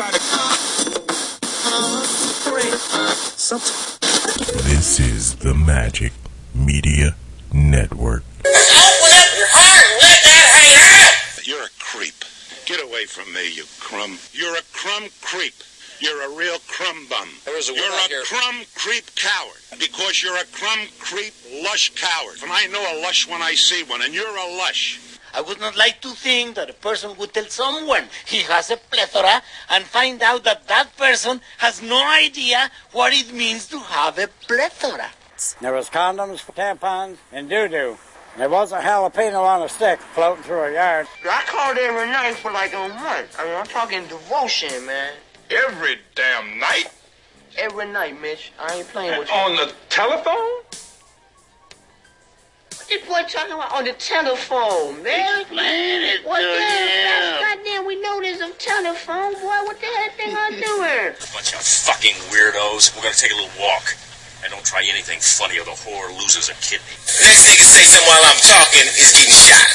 try to. This is the Magic Media Network. Open up your heart and let that hang out. You're a creep. Get away from me, you crumb. You're a crumb creep. You're a real crumb bum. There was a you're a here- crumb creep coward because you're a crumb creep lush coward. And I know a lush when I see one, and you're a lush. I would not like to think that a person would tell someone he has a plethora and find out that that person has no idea what it means to have a plethora. There was condoms, for tampons, and doo-doo. There was a jalapeno on a stick floating through a yard. I called every night for like a month. I mean, I'm talking devotion, man. Every damn night Every night, Mitch. I ain't playing with you. on the telephone. What this boy talking about on the telephone, man? Explain it What to the hell? him. Goddamn, we know there's a telephone, boy. What the hell thing I doing? Bunch of fucking weirdos. We're gonna take a little walk. And don't try anything funny or the whore loses a kidney. Next nigga say something while I'm talking is getting shot.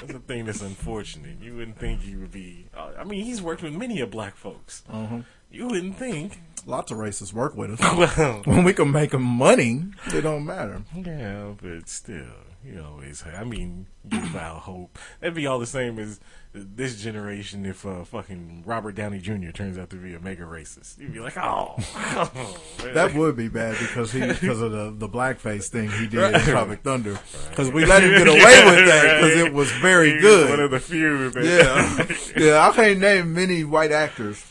That's the thing that's unfortunate. You wouldn't think he would be. Uh, I mean, he's worked with many of black folks. You wouldn't think. Lots of racists work with us. Well, when we can make them money, it don't matter. yeah, but still, you always. I mean, give out hope. That'd be all the same as this generation if uh, fucking Robert Downey Jr. turns out to be a mega racist. You'd be like, oh, That would be bad because he because of the the blackface thing he did in Tropic Thunder. Because we let him get away with that because it was very He's good. One of the few. Yeah, yeah. I can't name many white actors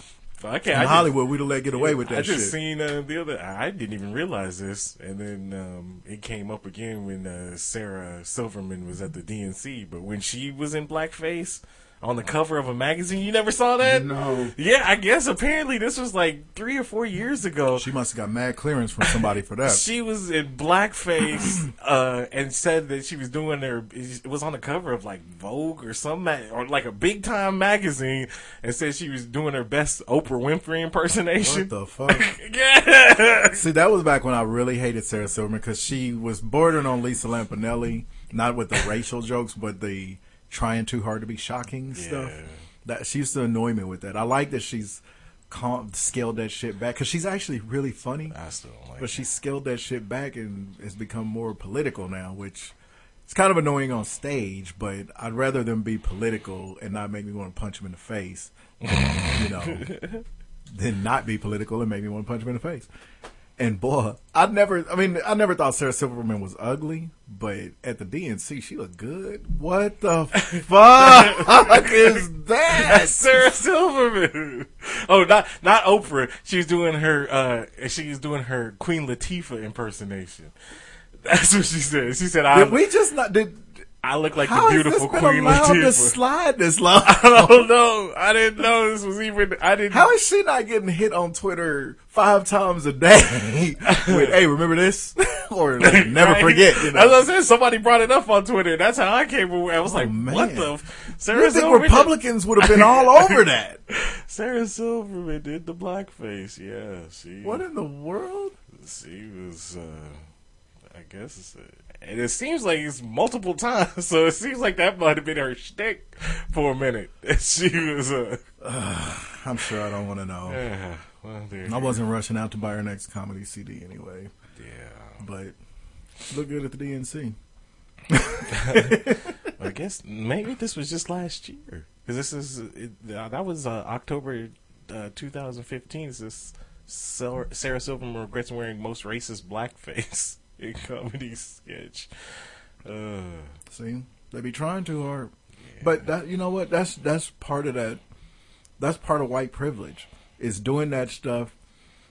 okay, in I just- Hollywood we'd have let get away with that shit. I just shit. seen uh, the other. I didn't even realize this, and then um, it came up again when uh, Sarah Silverman was at the DNC. But when she was in blackface on the cover of a magazine, you never saw that. No. Yeah, I guess apparently this was like three or four years ago. She must have got mad clearance from somebody for that. She was in blackface uh, and said that she was doing her. It was on the cover of like Vogue or some or like a big time magazine, and said she was doing her best Oprah Winfrey impersonation. What the fuck? yeah. See, that was back when I really hated Sarah Silverman because she was bordering on Lisa Lampanelli, not with the racial jokes, but the trying too hard to be shocking stuff. Yeah. That she used to annoy me with that. I like that she's calm, scaled that shit back because she's actually really funny, I still like but she scaled that shit back and has become more political now, which. It's kind of annoying on stage, but I'd rather them be political and not make me want to punch them in the face. you know, than not be political and make me want to punch them in the face. And boy, I never, I mean, I never thought Sarah Silverman was ugly, but at the DNC, she looked good. What the fuck is that? That's Sarah Silverman. Oh, not not Oprah. She's doing her. uh She's doing her Queen Latifah impersonation. That's what she said. She said, "I Did we just not, did, I look like how the has beautiful this been Queen allowed to Latifah." slide this long? I don't know. I didn't know this was even. I didn't. How is she not getting hit on Twitter five times a day with, hey, remember this? or like, never Right? forget, you know? As I said, somebody brought it up on Twitter. That's how I came away. I was like, Oh, man. "What the?" F-? Sarah You think Silverman Republicans would have been all over that? Sarah Silverman did the blackface. Yeah, she. What in the world? She was, uh, I guess, uh, and it seems like it's multiple times. So it seems like that might have been her shtick for a minute. She was, uh, I'm sure I don't want to know. yeah. Well. I wasn't rushing out to buy her next comedy CD anyway, Yeah. but look good at the DNC. I guess maybe this was just last year because this is it, uh, that was uh, October uh, 2015. This is Sarah, Sarah Silverman regrets wearing most racist blackface in comedy sketch. Uh, See, they be trying too hard, but that you know what? That's that's part of that. That's part of white privilege is doing that stuff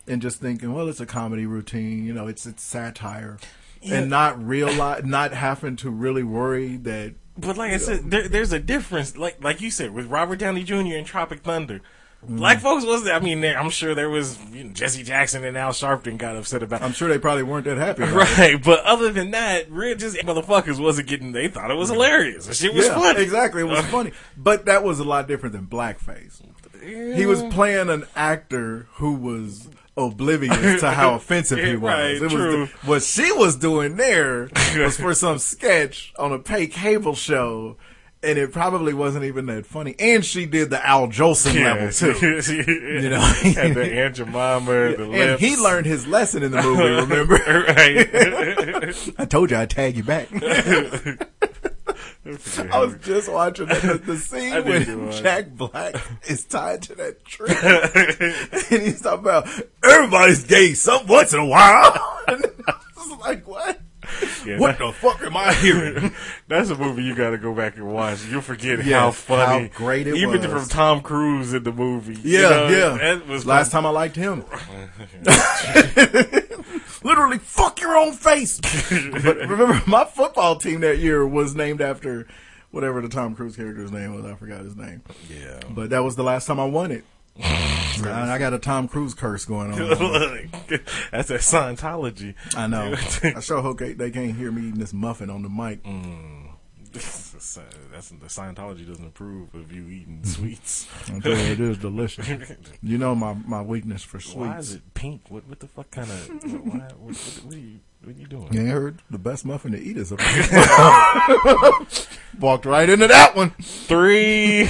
and just thinking, well, it's a comedy routine. You know, it's it's satire, and not realize, not having to really worry that But like I said, there, there's a difference. Like like you said, with Robert Downey Jr. in Tropic Thunder, Mm. black folks was. I mean, I'm sure there was you know, Jesse Jackson and Al Sharpton got upset about. I'm sure they probably weren't that happy. About it. Right, but other than that, real just motherfuckers wasn't getting. They thought it was mm. hilarious. The shit was yeah, funny. exactly. It was funny, but that was a lot different than blackface. He was playing an actor who was oblivious to how offensive he was. Right, it was true. what she was doing there was for some sketch on a pay cable show, and it probably wasn't even that funny. And she did the Al Jolson level too. you know? and the Aunt Jemima, the And lips. he learned his lesson in the movie. Remember? right. I told you I'd tag you back. I was just watching the, the, scene when. Jack Black is tied to that tree, and he's talking about everybody's gay some once in a while. and I was like, what? Yeah, what that- the fuck am I hearing? That's a movie you got to go back and watch. You'll forget how funny, how great it was. even was. from Tom Cruise in the movie. you Yeah, know, yeah. That was Last time I liked him. Literally, fuck your own face. but remember, my football team that year was named after whatever the Tom Cruise character's name was. I forgot his name. Yeah. But that was the last time I won it. I got a Tom Cruise curse going on. That's that Scientology. I know. I sure hope they, can't hear me eating this muffin on the mic. Mm. That's the Scientology doesn't approve of you eating mm-hmm. sweets. Tell you, it is delicious. You know my, my weakness for sweets. Why is it pink? What what the fuck kind of? Why, what, what, what are you what are you doing? You ain't heard the best muffin to eat is a Walked right into that one. Three,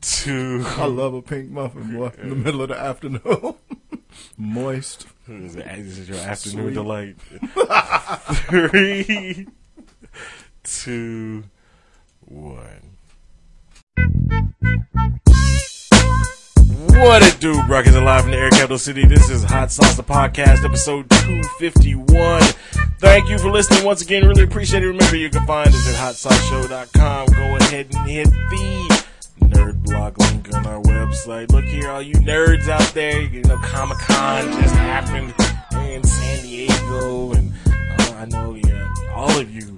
two. I love a pink muffin, boy, in the middle of the afternoon. Moist. This is your afternoon Sweet. delight. Three, two, one. What it do, Brockers alive in the air capital city. This is Hot Sauce the podcast, episode 251. Thank you for listening once again. Really appreciate it. Remember, you can find us at hotsauceshow.com. Go ahead and hit the nerd block link on our website. Look here, all you nerds out there. You know, Comic Con just happened in San Diego, and uh, I know yeah, all of you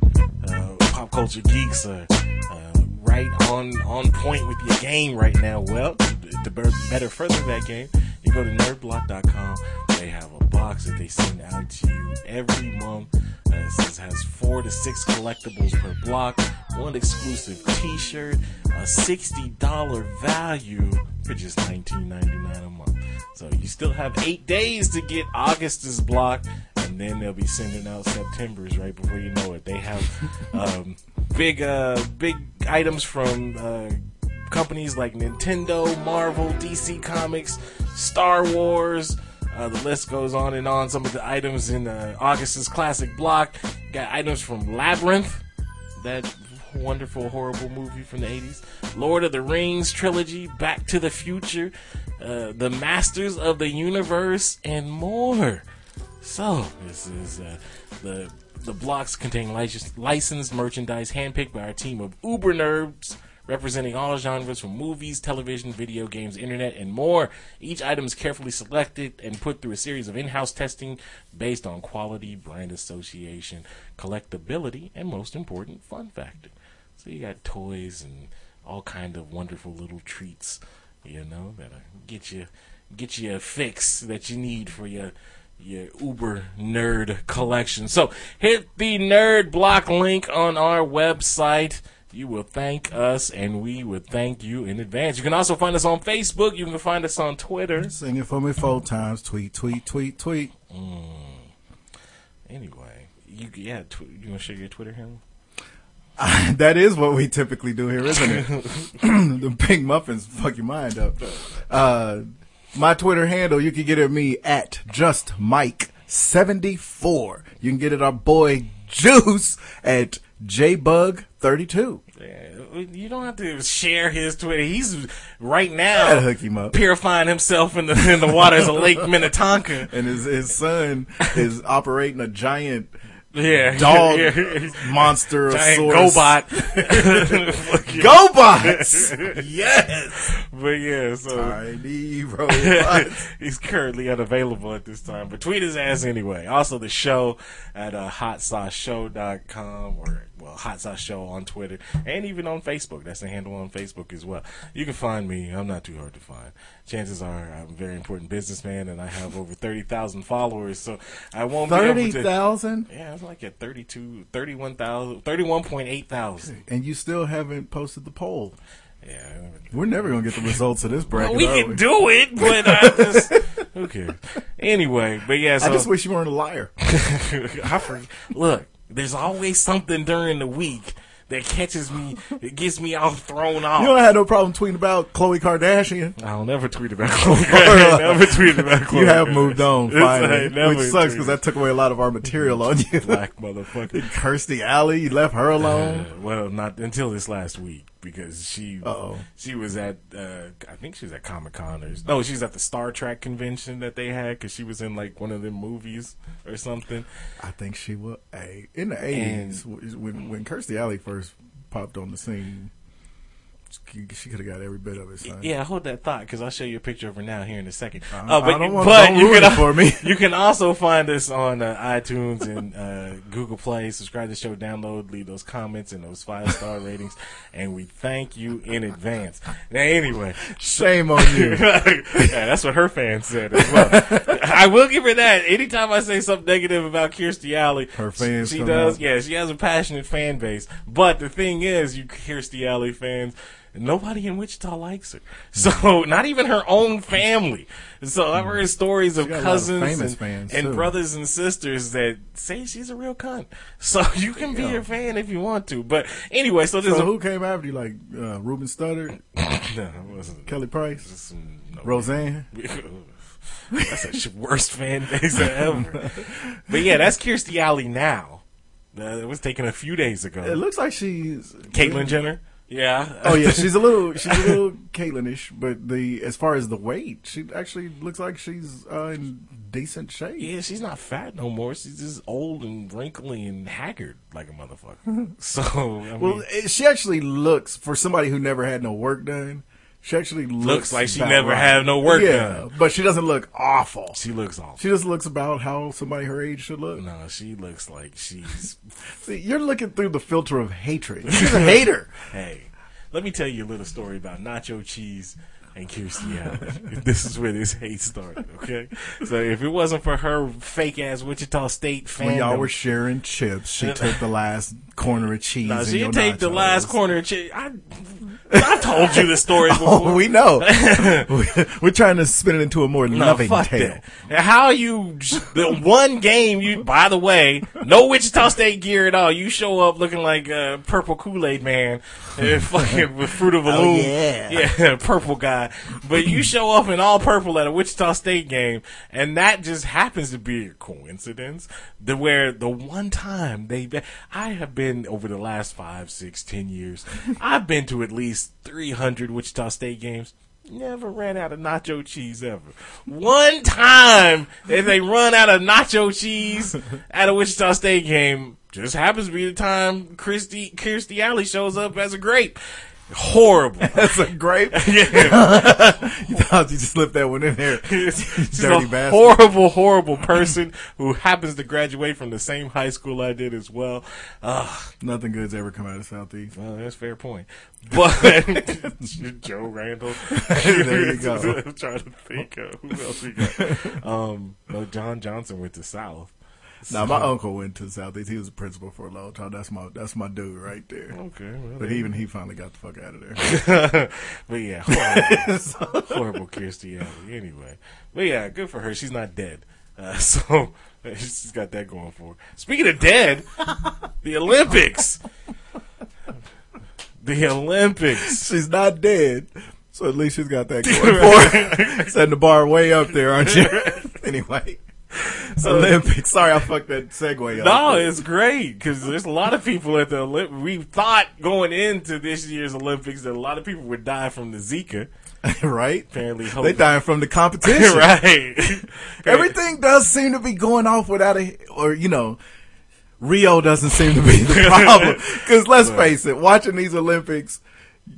uh, pop culture geeks are uh, right on on point with your game right now. Well, to better, further that game, you go to nerdblock.com. They have a box that they send out to you every month. Uh, it has four to six collectibles per block, one exclusive T-shirt, a sixty dollar value for just nineteen ninety nine a month. So you still have eight days to get August's block, and then they'll be sending out September's right before you know it. They have um, big, uh, big items from uh, companies like Nintendo, Marvel, DC Comics, Star Wars. Uh, the list goes on and on. Some of the items in uh, August's classic block got items from Labyrinth, that wonderful, horrible movie from the 80s, Lord of the Rings trilogy, Back to the Future, uh, The Masters of the Universe, and more. So, this is uh, the the blocks contain lic- licensed merchandise handpicked by our team of uber nerds representing all genres from movies, television, video games, internet, and more. Each item is carefully selected and put through a series of in-house testing based on quality, brand association, collectability, and most important, fun factor. So you got toys and all kind of wonderful little treats, you know, that uh, get you get you a fix that you need for your your uber nerd collection. So hit the nerd block link on our website. You will thank us, and we would thank you in advance. You can also find us on Facebook. You can find us on Twitter. Sing it for me four times. Tweet, tweet, tweet, tweet. Anyway, you yeah, tw- you want to share your Twitter handle? that is what we typically do here, isn't it? the pink muffins fuck your mind up. Uh, my Twitter handle, you can get at me at just Mike seventy four. You can get at our boy Juice at jbug32. Yeah, you don't have to share his Twitter. He's right now hook him up. purifying himself in the in the waters of Lake Minnetonka. And his his son is operating a giant Yeah, dog yeah. monster of Giant sorts. GoBot. GoBots! yes! But yeah, so Tiny robots. he's currently unavailable at this time. But tweet his ass anyway. Also the show at uh, hotsauceshow.com or well, Hot Sauce Show on Twitter and even on Facebook. That's the handle on Facebook as well. You can find me. I'm not too hard to find. Chances are I'm a very important businessman and I have over 30,000 followers, so I won't be able to 30,000? Yeah, it's like at 32, 31,000, 31.8 thousand. And you still haven't posted the poll. Yeah. We're never going to get the results of this bracket. Well, we are can do it, but I just who cares? Anyway, but yeah, so I just wish you weren't a liar. I forget. Look, there's always something during the week that catches me, it gets me all thrown off. You don't have no problem tweeting about Khloe Kardashian. I'll never tweet about Khloe. Never tweet about Khloe. You have moved on finally, which sucks because that took away a lot of our material on you. black motherfucker. Kirstie Alley, you left her alone. Uh, well, not until this last week because she Uh-oh. she was at uh, I think she was at Comic Con or no, she was at the Star Trek convention that they had because she was in like one of the movies or something. I think she was. Hey, in the eighties, when when Kirstie Alley first popped on the scene, she, she could have got every bit of it. Son. Yeah, hold that thought because I'll show you a picture of her now here in a second. I- Uh, but I don't wanna- but you can for me. you can also find us on uh, iTunes and uh, Google Play. Subscribe to the show, download, leave those comments and those five star ratings, and we thank you in advance. Now, anyway, Shame on you. yeah, that's what her fans said as well. I will give her that. Anytime I say something negative about Kirstie Alley, Her fans she come does. out. Yeah, she has a passionate fan base. But the thing is, you Kirstie Alley fans, nobody in Wichita likes her. So not even her own family. So I've heard stories of lot of cousins and, and brothers and sisters that say she's a real cunt. So you can be Yeah. her fan if you want to. But anyway, so So who came after you? Like uh, Ruben Studdard, no, Kelly Price, no. Roseanne. that's the worst fan base ever. but yeah, that's Kirstie Alley now. Uh, it was taken a few days ago. It looks like she's Caitlyn Jenner. Yeah. Oh yeah, she's a little she's a little Caitlyn-ish, but the as far as the weight, she actually looks like she's uh, in decent shape. yeah, she's not fat no more. She's just old and wrinkly and haggard like a motherfucker. so, I mean, Well, she actually looks for somebody who never had no work done. She actually looks, Looks like she never right. had no work yeah, done. but she doesn't look awful. she looks awful. She just looks about how somebody her age should look. no, she looks like she's. See, you're looking through the filter of hatred. She's a hater. hey, let me tell you a little story about nacho cheese and Kirstie Alley. this is where this hate started, okay? So if it wasn't for her fake ass Wichita State fan, When y'all were sharing chips, she took the last corner of cheese. No, she didn't take the last corner. of chi- I, I told you the story before. Oh, we know. We're trying to spin it into a more No, loving tale. that. How you the one game you? By the way, no Wichita State gear at all. You show up looking like uh, purple Kool Aid man, fucking with Fruit of the Oh, Loom. yeah. yeah, purple guy. But you show up in all purple at a Wichita State game, and that just happens to be a coincidence. The where the one time they, I have been over the last five, six, ten years. I've been to at least three hundred Wichita State games. Never ran out of nacho cheese ever. One time if they run out of nacho cheese at a Wichita State game, just happens to be the time Christy Kirstie Alley shows up as a grape. Horrible. That's a grape. Yeah. you thought you just slipped that one in there. She's Dirty a bastard. horrible, horrible person who happens to graduate from the same high school I did as well. Ugh. Nothing good's ever come out of Southeast. Well, that's a fair point. But Joe Randall. There you go. I'm trying to think of who else we got. Um, no, John Johnson went to South. Now my uncle went to Southeast. He was a principal for a long time. That's my that's my dude right there. Okay, well, But even he finally got the fuck out of there. but yeah, horrible, horrible Kirstie Alley. Anyway, but yeah, good for her. She's not dead, uh, so she's got that going for her. Speaking of dead, the Olympics, the Olympics. She's not dead, so at least she's got that going for her. Setting the bar way up there, aren't you? anyway, Olympics. Sorry, I fucked that segue up. No, it's great because there's a lot of people at the Olympics. We thought going into this year's Olympics that a lot of people would die from the Zika. right. Apparently, They dying from the competition. right. Everything does seem to be going off without a, or you know, Rio doesn't seem to be the problem. Because let's face it, watching these Olympics,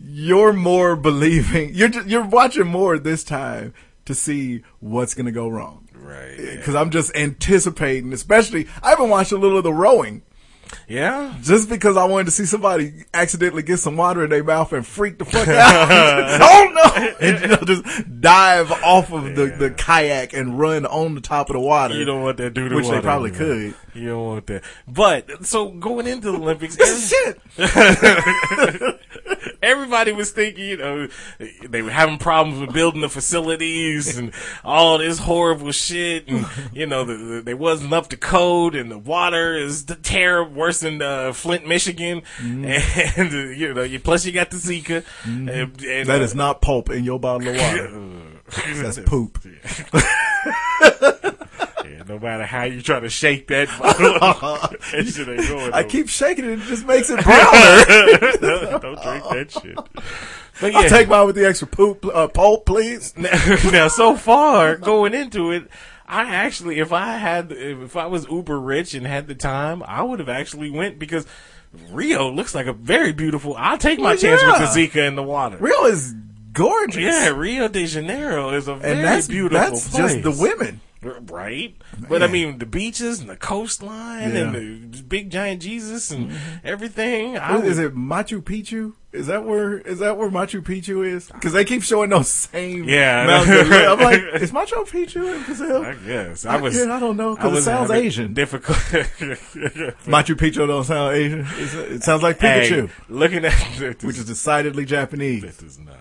you're more believing. You're just, you're watching more this time to see what's going to go wrong. Right. Because I'm just anticipating, especially I even watched a little of the rowing. Yeah. Just because I wanted to see somebody accidentally get some water in their mouth and freak the fuck out. oh no! And you know, just dive off of the, the kayak and run on the top of the water. You don't want that dude to Which they probably could. You don't want that. But so going into the Olympics, This is shit. everybody was thinking, you know, they were having problems with building the facilities and all this horrible shit, and you know, the, the, they wasn't up to code, and the water is the terrible, worse than uh, Flint, Michigan, and uh, you know, you, plus you got the Zika. And, and, That uh, is not pulp in your bottle of water. That's poop. Yeah, no matter how you try to shake that bottle, that shit ain't going. I keep shaking it; it just makes it browner. Don't drink that shit. But I'll take mine with the extra poop, uh, pulp, please. now, now, so far going into it, I actually, if I had, if I was uber rich and had the time, I would have actually went because Rio looks like a very beautiful. I'll take my Well, chance yeah. with the Zika in the water. Rio is gorgeous. Yeah, Rio de Janeiro is a very and that's beautiful that's place. just the women. Right, but I mean the beaches and the coastline Yeah. and the big giant Jesus and mm-hmm. everything. I What would- is it Machu Picchu? Is that where is that where Machu Picchu is? Because they keep showing those same Yeah. mountains. I'm like, is Machu Picchu in Brazil? I guess I I was. can't- I don't know because it sounds Asian. Difficult. Machu Picchu don't sound Asian. It sounds like Pikachu, Hey, looking at this, which is decidedly Japanese. this is not.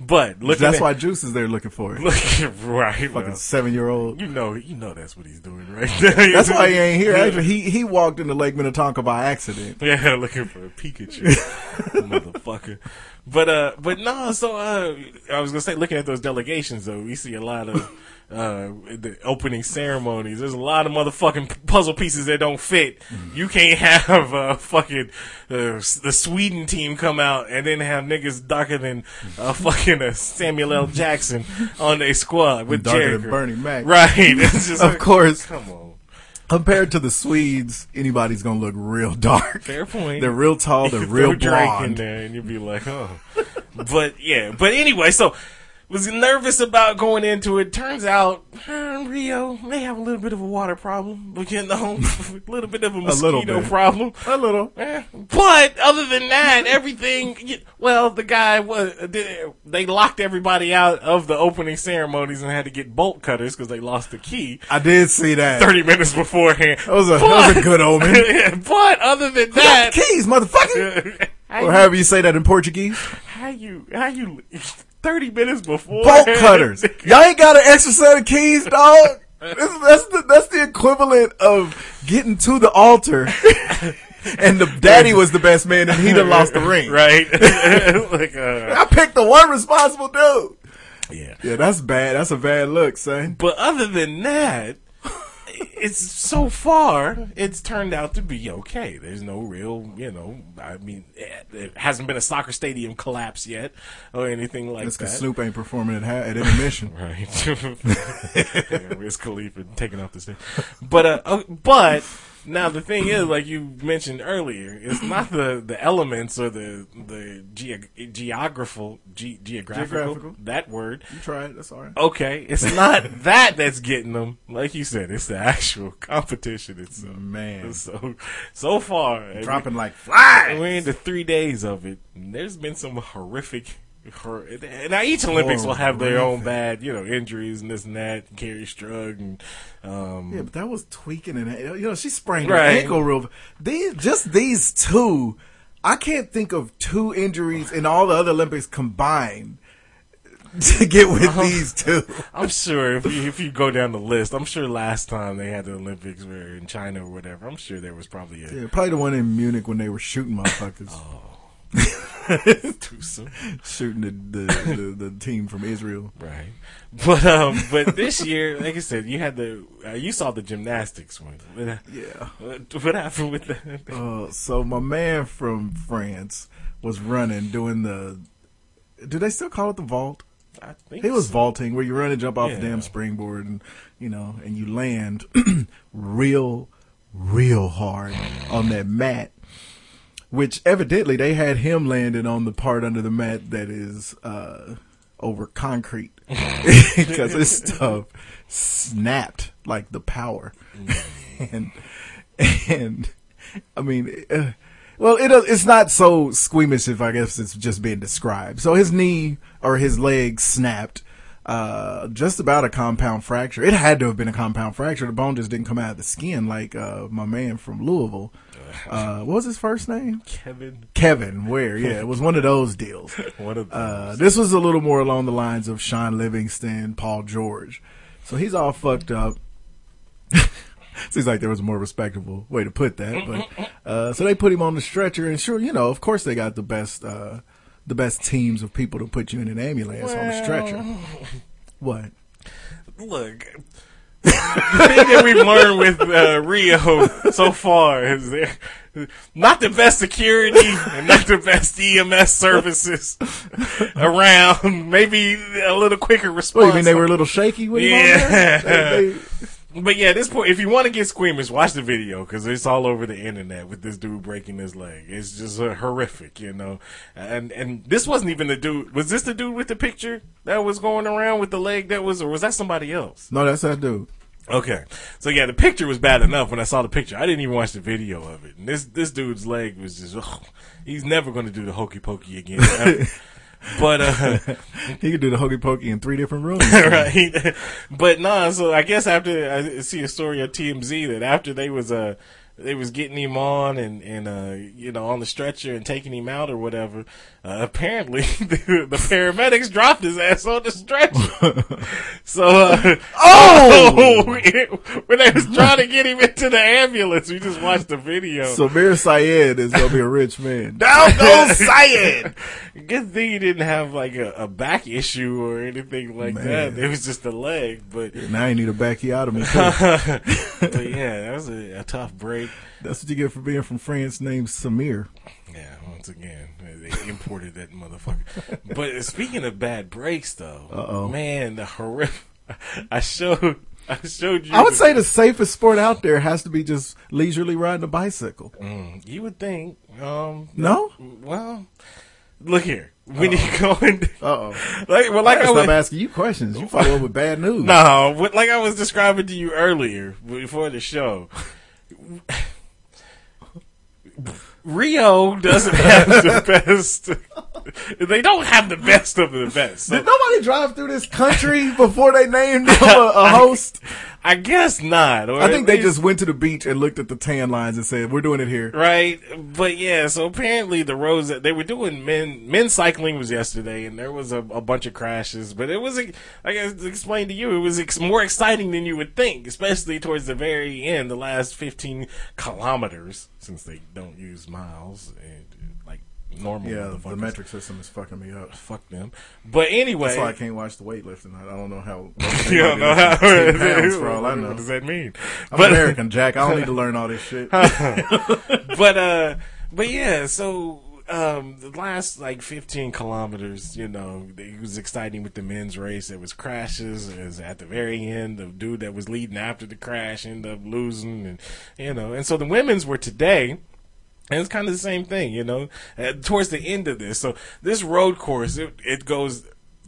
But looking That's at, why Juice is there looking for it. Looking right. Fucking well, seven year old. you know, you know that's what he's doing right there. That's why he ain't here. Actually, he he walked into Lake Minnetonka by accident. Yeah, looking for a Pikachu, motherfucker. But uh, but no. So uh, I was gonna say, looking at those delegations though, we see a lot of uh the opening ceremonies. There's a lot of motherfucking puzzle pieces that don't fit. You can't have uh fucking uh, the Sweden team come out and then have niggas darker than uh, fucking uh, Samuel L. Jackson on their squad with Darker Jericho. than Bernie Mac. Right. It's just Of like, course, Come on. Compared to the Swedes, anybody's gonna look real dark. Fair point. They're real tall. They're real Drake in blonde. there, and you'd be like, oh. but yeah, but anyway, so was nervous about going into it. Turns out uh, Rio may have a little bit of a water problem, but you know, a little bit of a mosquito bit. problem. A little. Eh, But other than that, everything. Well, the guy was. They locked everybody out of the opening ceremonies and had to get bolt cutters because they lost the key I did see that. thirty minutes beforehand. That was a that was a good omen. but other than that, the keys, motherfucker. or however you say that in Portuguese. How you? How you? Thirty minutes before Bolt cutters. Y'all ain't got an extra set of keys, dog. This- that's the that's the equivalent of getting to the altar, and the daddy was the best man, and he done lost the ring. right? like, uh, I picked the one responsible dude. yeah. Yeah, that's bad. That's a bad look, son. But other than that, it's so far it's turned out to be okay. There's no real, you know. I mean, it, hasn't been a soccer stadium collapse yet or anything like That's that. because Snoop ain't performing at, at intermission. Right. Wiz Khalifa taking off the stage. But uh, uh, but now the thing is, like you mentioned earlier, it's not the, the elements or the the ge- geographical ge- geographical, Geographical. that word. You it. That's all right. Okay, it's not that that's getting them. Like you said, it's the actual competition itself. Man. So so far, Dropping like flies. We're into three days of it. There's been some horrific. Now each Olympics will have their own bad, you know, injuries and this and that. Kerri Strug and um, Yeah, but that was tweaking and you know she sprained Right. her ankle real. These just these two, I can't think of two injuries in all the other Olympics combined to get with Uh-huh. these two. I'm sure if you if you go down the list, I'm sure last time they had the Olympics were in China or whatever. I'm sure there was probably a Yeah, probably the one in Munich when they were shooting motherfuckers, Oh. too soon. shooting the the, the the team from Israel. Right. But um, but this year, like I said, you had the uh, you saw the gymnastics one. Yeah. what, what happened with that? Uh, so my man from France was running, doing the. Do they still call it the vault? I think He was so. vaulting where you run and jump off Yeah. the damn springboard and you know and you land real real hard on that mat which evidently they had him landing on the part under the mat that is uh over concrete because this stuff snapped like the power and and I mean uh, well, it it's not so squeamish if I guess it's just being described. So his knee or his leg snapped. Uh, just about a compound fracture. It had to have been a compound fracture. The bone just didn't come out of the skin like uh, my man from Louisville. Uh, what was his first name? Kevin. Kevin Ware? Yeah, it was one of those deals. One of Uh, those. this was a little more along the lines of Shaun Livingston, Paul George. So he's all fucked up. Seems like there was a more respectable way to put that, but uh, so they put him on the stretcher, and sure, you know, of course, they got the best, uh, the best teams of people to put you in an ambulance on a stretcher. What? Look, the thing that we've learned with uh, Rio so far is they're not the best security and not the best EMS services around. Maybe a little quicker response. What, you mean they were a little shaky with him on Yeah. there? They- they- But yeah, at this point, if you want to get squeamish, watch the video because it's all over the internet with this dude breaking his leg. It's just uh, horrific, you know. And and this wasn't even the dude. Was this the dude with the picture that was going around with the leg that was, or was that somebody else? no, that's that dude. Okay, so yeah, the picture was bad enough when I saw the picture. I didn't even watch the video of it. And this this dude's leg was just, ugh, he's never going to do the hokey pokey again. but uh, He could do the hokey pokey in three different rooms. right? But nah, so I guess after I see a story on TMZ that after they was uh they was getting him on and and uh you know on the stretcher and taking him out or whatever. Uh, apparently the, the paramedics dropped his ass on the stretcher. so uh, oh, when they was trying to get him into the ambulance, we just watched the video. Samir Syed is gonna be a rich man. Down goes Syed. Good thing he didn't have like a, a back issue or anything like Man. that. It was just a leg, but Now you need a bacchiotomy. but yeah, that was a, a tough break. That's what you get for being from France named Samir. Once again, they imported that motherfucker. But speaking of bad breaks, though, Uh-oh. man, the horrific. I showed, I showed you. I would say the safest sport out there has to be just leisurely riding a bicycle. Mm, you would think. Um, No? well, look here. When you go in, oh. like, well, like I Stop was, asking you questions. You follow up with bad news. No, like I was describing to you earlier before the show. Rio doesn't have the best. They don't have the best of the best. So Did nobody drive through this country before they named him a, a host? I guess not. Or I think they least- just went to the beach and looked at the tan lines and said, "We're doing it here." right. But yeah, so apparently the roads that they were doing men men cycling was yesterday, and there was a, a bunch of crashes. But it was like I explained to you, it was ex- more exciting than you would think, especially towards the very end, the last fifteen kilometers, since they don't use miles and normal. Yeah, the metric system is fucking me up. Fuck them. But anyway, That's why I can't watch the weightlifting. I don't know how. you don't know how. pounds for all I know. What does that mean? I'm American, Jack. I don't need to learn all this shit. but uh but yeah so um the last like 15 kilometers you know it was exciting with the men's race there was crashes it was at the very end the dude that was leading after the crash ended up losing and you know and so the women's were today and it's kind of the same thing, you know, towards the end of this. So this road course, it, it goes,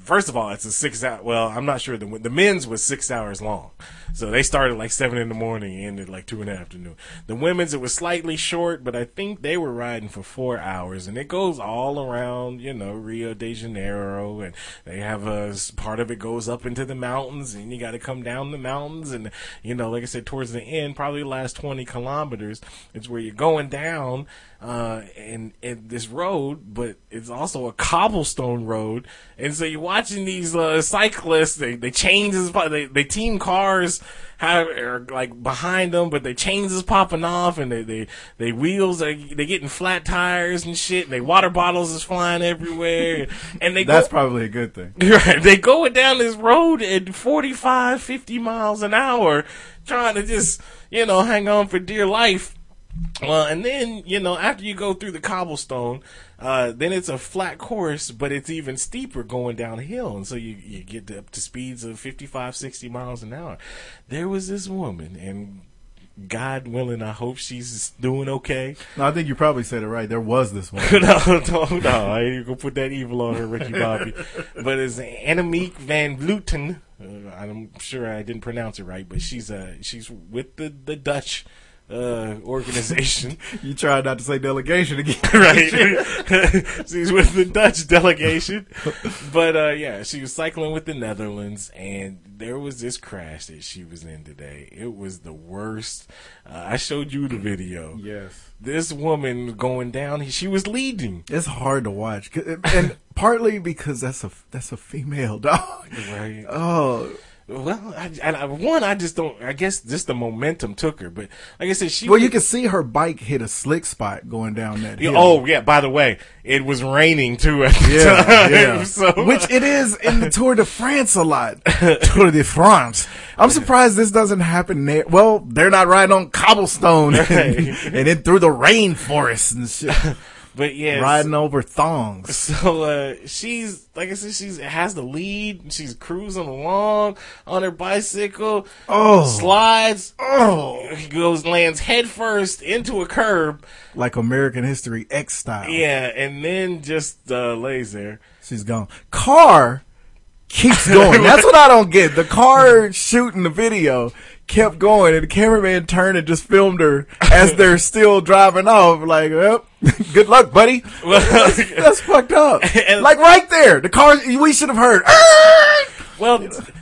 first of all, it's a six hour, well, I'm not sure. The, the men's was six hours long. So they started like seven in the morning and ended like two in the afternoon. The women's, it was slightly short, but I think they were riding for four hours and it goes all around, you know, Rio de Janeiro and they have a, part of it goes up into the mountains and you got to come down the mountains and, you know, like I said, towards the end, probably the last 20 kilometers, it's where you're going down, uh, and, and this road, but it's also a cobblestone road. And so you're watching these, uh, cyclists, they, they change his, they, they team cars, have, are like behind them, but their chains is popping off and they, they, they wheels are, they getting flat tires and shit and they water bottles is flying everywhere. And they That's go, probably a good thing. They going down this road at 45, 50 miles an hour, trying to just, you know, hang on for dear life. Well, and then, you know, after you go through the cobblestone, uh, then it's a flat course, but it's even steeper going downhill. And so you, you get to, up to speeds of 55, 60 miles an hour. There was this woman, and God willing, I hope she's doing okay. No, I think you probably said it right. There was this one. no, no, no. I ain't gonna put that evil on her, Ricky Bobby. but it's Annemiek van Vleuten. Uh, I'm sure I didn't pronounce it right, but she's uh she's with the the Dutch uh, organization. You tried not to say delegation again. right. She's with the Dutch delegation. But uh, yeah, she was cycling with the Netherlands, and there was this crash that she was in today. It was the worst. Uh, I showed you the video. Yes. This woman going down, she was leading. It's hard to watch, and partly because that's a that's a female dog. Right. Oh, Well, I, I, one, I just don't. I guess just the momentum took her. But like I said, she. well, you can see her bike hit a slick spot going down that. Hill. Oh yeah. By the way, it was raining too at the Yeah, time. yeah. So Which it is in the Tour de France a lot. Tour de France. I'm surprised this doesn't happen there. Well, they're not riding on cobblestone and, and then through the rainforest and shit. But yeah, riding over thongs. So uh, she's like I said, she's has the lead. She's cruising along on her bicycle. Oh. slides. Oh, He goes lands headfirst into a curb. like American History X style. Yeah, and then just uh, lays there. She's gone. Car keeps going. That's what I don't get. The car shooting the video kept going, and the cameraman turned and just filmed her as they're still driving off. Like, well, good luck, buddy. That's fucked up. And- like right there, the car. We should have heard. Well,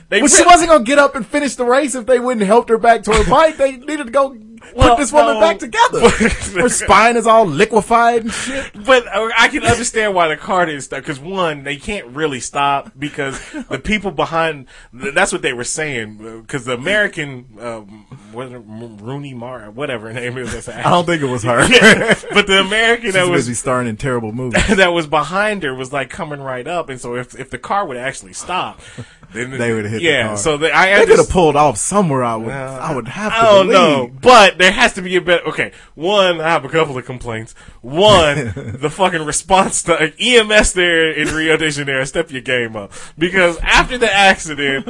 they Well, she wasn't gonna get up and finish the race if they wouldn't help her back to her bike. They needed to go Well, put this woman no. back together. her spine is all liquefied and shit. But uh, I can understand why the car didn't stop. Because one, they can't really stop because the people behind. That's what they were saying. Because the American, um, what, Rooney Mara, whatever her name is. I don't think it was her. but the American that was busy starring in terrible movies. that was behind her was like coming right up, and so if if the car would actually stop, then They would have hit yeah. the car. So the, I they could have pulled off somewhere. I would. I would have to. I don't believe. know, but there has to be a better. Okay, one, I have a couple of complaints. One, the fucking response to like, EMS there in Rio de Janeiro. Step your game up because after the accident,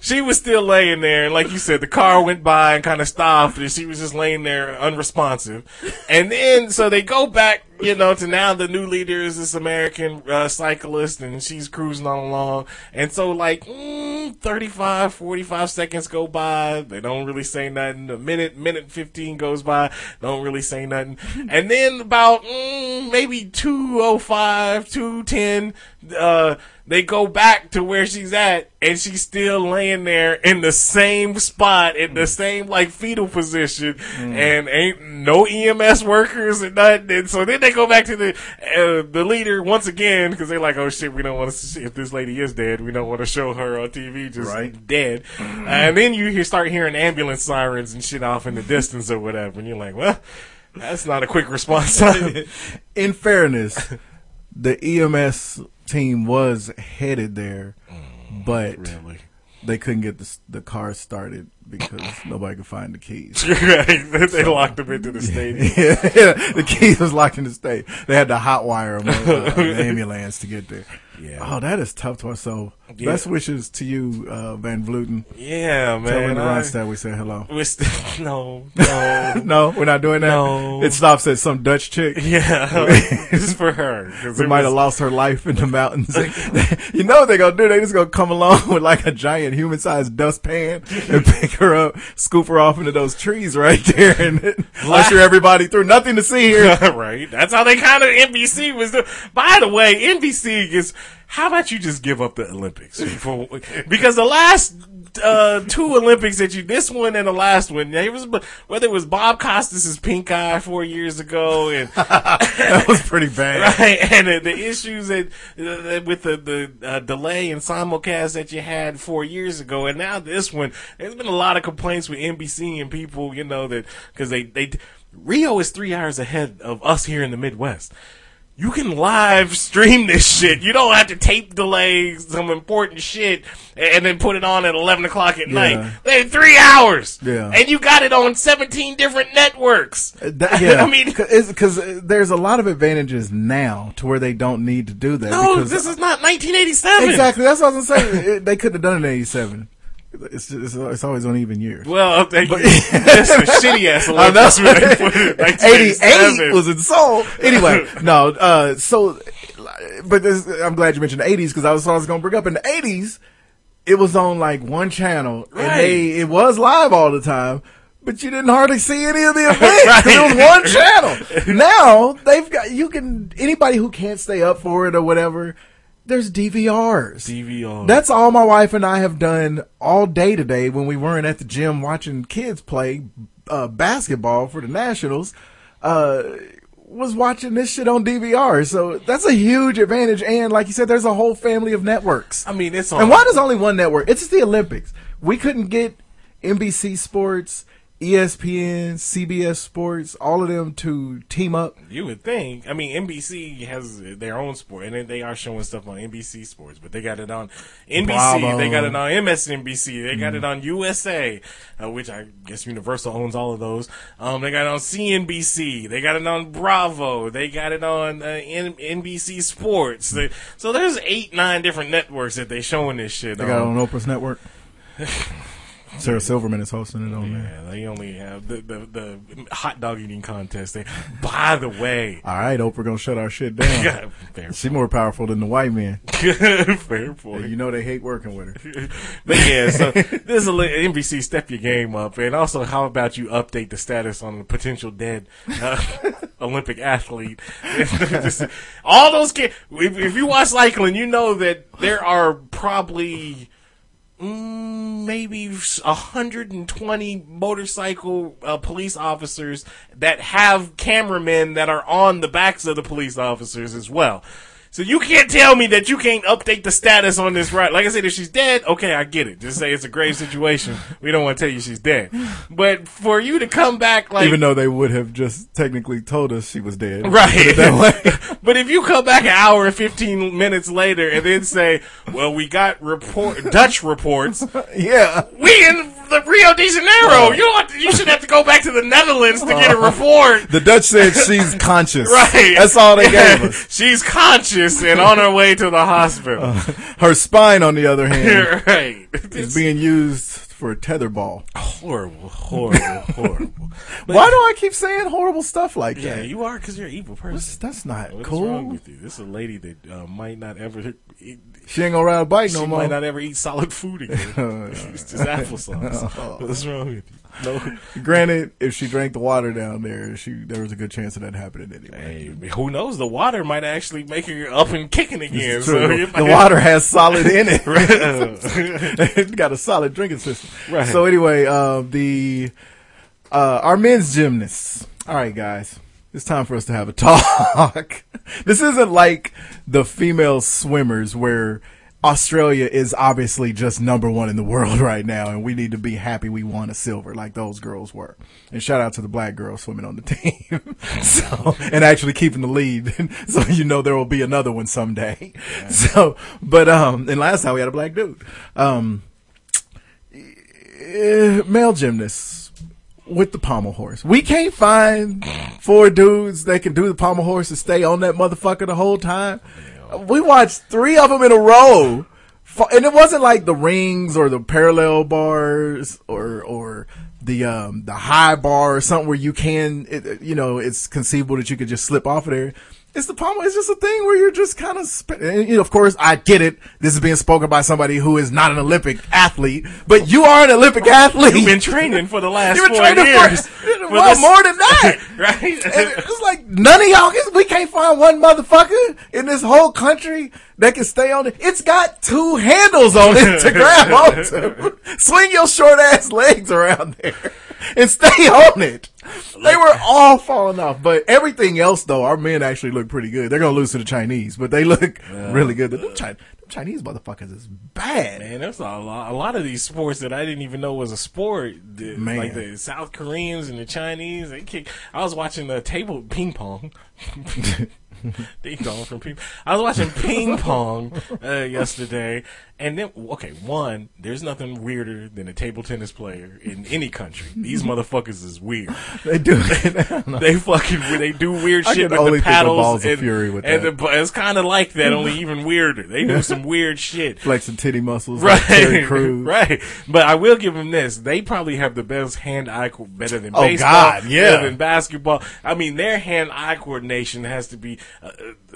she was still laying there, and like you said, the car went by and kind of stopped, and she was just laying there unresponsive. And then so they go back. You know, to now the new leader is this American uh, cyclist, and she's cruising on along. And so, like, mm, 35, 45 seconds go by. They don't really say nothing. A minute, minute 15 goes by. Don't really say nothing. And then about mm, maybe 205, 210, uh, they go back to where she's at, and she's still laying there in the same spot, in the same, like, fetal position, and ain't no EMS workers and nothing. And so then they go back to the, uh, the leader once again, because they're like, oh shit, we don't want to see if this lady is dead. We don't want to show her on TV just Right. dead. and then you hear, start hearing ambulance sirens and shit off in the distance or whatever, and you're like, well, that's not a quick response time. In fairness, the EMS team was headed there, but Mm, really? they couldn't get the the car started because nobody could find the keys. right. They locked them into the stadium. yeah, the keys was locked in the state. They had to hot wire them on uh, the ambulance to get there. Yeah. Oh, that is tough to us. So, Yeah. best wishes to you, uh, Van Vleuten. Yeah, Tell man. Linda I- Ronstadt we say hello. we're still, no, no. No, we're not doing that. No. It stops at some Dutch chick. Yeah, it's for her. It might have lost her life in the mountains. you know what they're gonna do? They just gonna come along with like a giant human sized dustpan and pick her up, scoop her off into those trees right there, and usher everybody through. Nothing to see here. right. That's how they kind of NBC was doing. By the way, NBC is. How about you just give up the Olympics? For, because the last uh, two Olympics that you, this one and the last one, it was whether it was Bob Costas's pink eye four years ago, and that was pretty bad. right, and the, the issues that uh, with the the uh, delay and simulcast that you had four years ago, and now this one, there's been a lot of complaints with NBC and people, you know, that because they they Rio is three hours ahead of us here in the Midwest. You can live stream this shit. You don't have to tape delay some important shit and then put it on at eleven o'clock at night. They three hours, Yeah. and you got it on seventeen different networks. Uh, that- yeah, I mean- because there's a lot of advantages now to where they don't need to do that. No, because this is not 1987. exactly that's what I was gonna say. They couldn't have done it in '87. It's, it's it's always on even years. Well, thank you. That's a shitty ass I know. Olympics when they put it in 88 was in Seoul. Anyway, no, uh, so, but this, I'm glad you mentioned the 80s because I was, I was going to bring up in the 80s, it was on like one channel Right. and they, it was live all the time. but you didn't hardly see any of the event 'cause it was one channel. Now they've got you can anybody who can't stay up for it or whatever. There's DVRs. DVR. That's all my wife and I have done all day today when we weren't at the gym watching kids play uh, basketball for the Nationals. Uh, was watching this shit on DVR. So that's a huge advantage. And like you said, there's a whole family of networks. I mean, it's on. And why does only one network? It's the Olympics. We couldn't get NBC Sports, ESPN, CBS Sports, all of them to team up. You would think. I mean, NBC has their own sport, and they are showing stuff on NBC Sports, but they got it on NBC. Bravo. They got it on MSNBC. They got it on USA, uh, which I guess Universal owns all of those. Um, they got it on CNBC. They got it on Bravo. They got it on uh, N- NBC Sports. They, so there's eight, nine different networks that they showing this shit They got it on. on Oprah's network. Sarah Silverman is hosting it on there. Yeah, they only have the, the the hot dog eating contest. They, by the way, All right, Oprah gonna shut our shit down. She's more powerful than the white man. fair point. You know they hate working with her. But yeah, so this is a li- NBC step your game up, and also how about you update the status on the potential dead uh, Olympic athlete? Just- all those kids. If, if you watch cycling, you know that there are probably. Mm, maybe 120 motorcycle uh, police officers that have cameramen that are on the backs of the police officers as well. So you can't tell me that you can't update the status on this right. Like I said, if she's dead, okay, I get it. Just say it's a grave situation. We don't want to tell you she's dead. But for you to come back like Even though they would have just technically told us she was dead. Right. But if you come back an hour and 15 minutes later and then say, well, we got report, Dutch reports, yeah. we in the Rio de Janeiro. Oh. You don't have to, you should have to go back to the Netherlands to get a oh. report. The Dutch said she's conscious. Right. That's all they gave us. She's conscious and on her way to the hospital. Uh, her spine, on the other hand, right. is being used for a tetherball. horrible, horrible, horrible. But- Why do I keep saying horrible stuff like Yeah, that? you are because you're an evil person. That's, that's not What's cool. wrong with you? This is a lady that uh, might not ever eat. She ain't gonna ride a bike She no more. might not ever eat solid food again. it's just applesauce. What's wrong with you? No. Granted, if she drank the water down there, she there was a good chance of that happening anyway. Hey, who knows? The water might actually make her up and kicking again. It's So true. the might- water has solid in it. It's got a solid drinking system. Right. So anyway, uh, the uh, our men's gymnasts. All right, guys, it's time for us to have a talk. this isn't like the female swimmers where Australia is obviously just number one in the world right now, and we need to be happy we won a silver like those girls were. And shout out to the black girls swimming on the team, so and actually keeping the lead, so you know there will be another one someday. So, but um, and last time we had a black dude. Um, eh, male gymnasts with the pommel horse. We can't find four dudes that can do the pommel horse and stay on that motherfucker the whole time. We watched three of them in a row. And it wasn't like the rings or the parallel bars or, or the, um, the high bar or something where you can, it, you know, it's conceivable that you could just slip off of there. It's the pommel. It's just a thing where you're just kind of, sp- and, you know, of course, I get it. This is being spoken by somebody who is not an Olympic athlete, but you are an Olympic athlete. You've been training for the last You've been four training years. for, For well, this- more than that. right? And it's like none of y'all we can't find one motherfucker in this whole country that can stay on it. It's got two handles on it to grab onto. Swing your short ass legs around there and stay on it. They were all falling off, but everything else though, our men actually look pretty good. They're gonna lose to the Chinese, but they look really good. Them, Chi- Chinese motherfuckers is bad. Man, there's a lot, a lot of these sports that I didn't even know was a sport. The- Man. Like the South Koreans and the Chinese, they kick. I was watching the table ping pong. Ding dong from ping. I was watching ping pong uh, yesterday, and then okay, one, there's nothing weirder than a table tennis player in any country. These motherfuckers is weird. They do. They fucking they do weird I shit with only the of paddles Balls of and, Fury with and that. the- it's kind of like that, only even weirder. They do some weird shit. Flexing titty muscles, Right, like right. But I will give them this: they probably have the best hand-eye co- better than Oh, baseball, God, yeah. better than basketball. I mean, their hand-eye coordination has to be. Uh,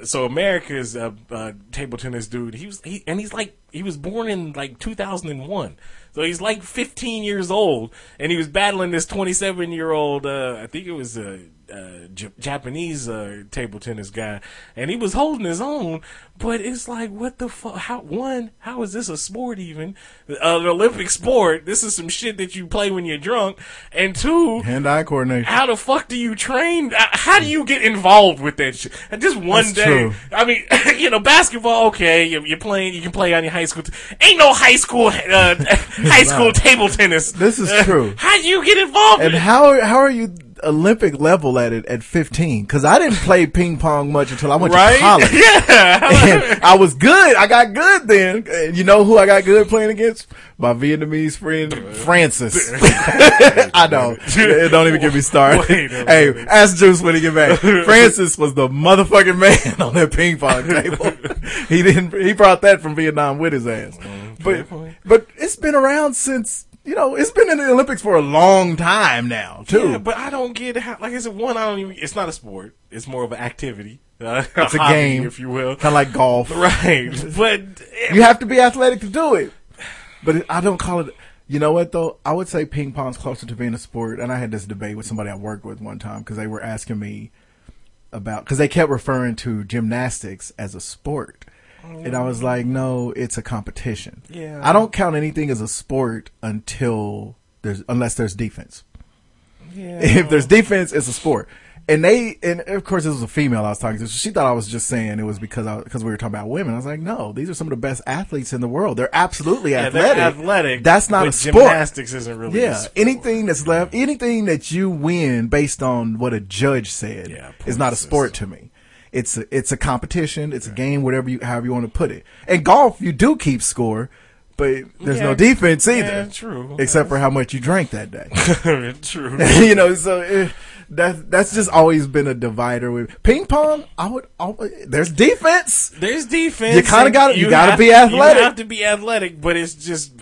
uh, so America's uh, uh, table tennis dude, he was, he, and he's like he was born in like 2001. So he's like 15 years old, and he was battling this 27 year old. Uh, I think it was a. Uh, J- Japanese uh, table tennis guy, and he was holding his own. But it's like, what the fuck? How one? How is this a sport even? Uh, an Olympic sport? This is some shit that you play when you're drunk. And two, Hand-eye coordination. how the fuck do you train? Uh, How do you get involved with that shit? And just one That's day, true. I mean, you know, basketball. Okay, you're, you're playing. You can play on your high school. T- Ain't no high school, uh, high school table tennis. This is true. How do you get involved? And how how are you Olympic level at it at 15? Because I didn't play ping pong much until I went right? to college. Yeah. I was good. I got good then. And you know who I got good playing against? My Vietnamese friend Francis. I know. Don't even get me started. Hey, minute. ask Juice when he get back. Francis was the motherfucking man on that ping pong table. he didn't. He brought that from Vietnam with his ass. But but it's been around since. You know, it's been in the Olympics for a long time now, too. Yeah, but I don't get how. Like I said, one, I don't even. It's not a sport. It's more of an activity. Uh, It's a hobby, game. if you will. Kind of like golf. Right, but You have to be athletic to do it. But it- I don't call it. You know what though? I would say ping pong's closer to being a sport. And I had this debate with somebody I worked with one time because they were asking me about because they kept referring to gymnastics as a sport. And I was mm. like, no, it's a competition. Yeah. I don't count anything as a sport until there's unless there's defense. yeah. If there's defense, it's a sport. And they, and of course, this was a female I was talking to. So she thought I was just saying it was because I, because we were talking about women. I was like, no, these are some of the best athletes in the world. They're absolutely Yeah, they're athletic. athletic. That's not a sport. Gymnastics isn't really. a Yeah, sport. anything that's left, anything that you win based on what a judge said Yeah, is not a sport to me. It's a, it's a competition. It's a game, whatever you, however you want to put it. In golf, you do keep score, but there's Yeah. no defense either. Yeah, true. Except for how much you drank that day. True. you know, so eh, that that's just always been a divider with ping pong. I would always, there's defense. There's defense. You kinda gotta- you gotta have- be athletic. You have to be athletic, but it's just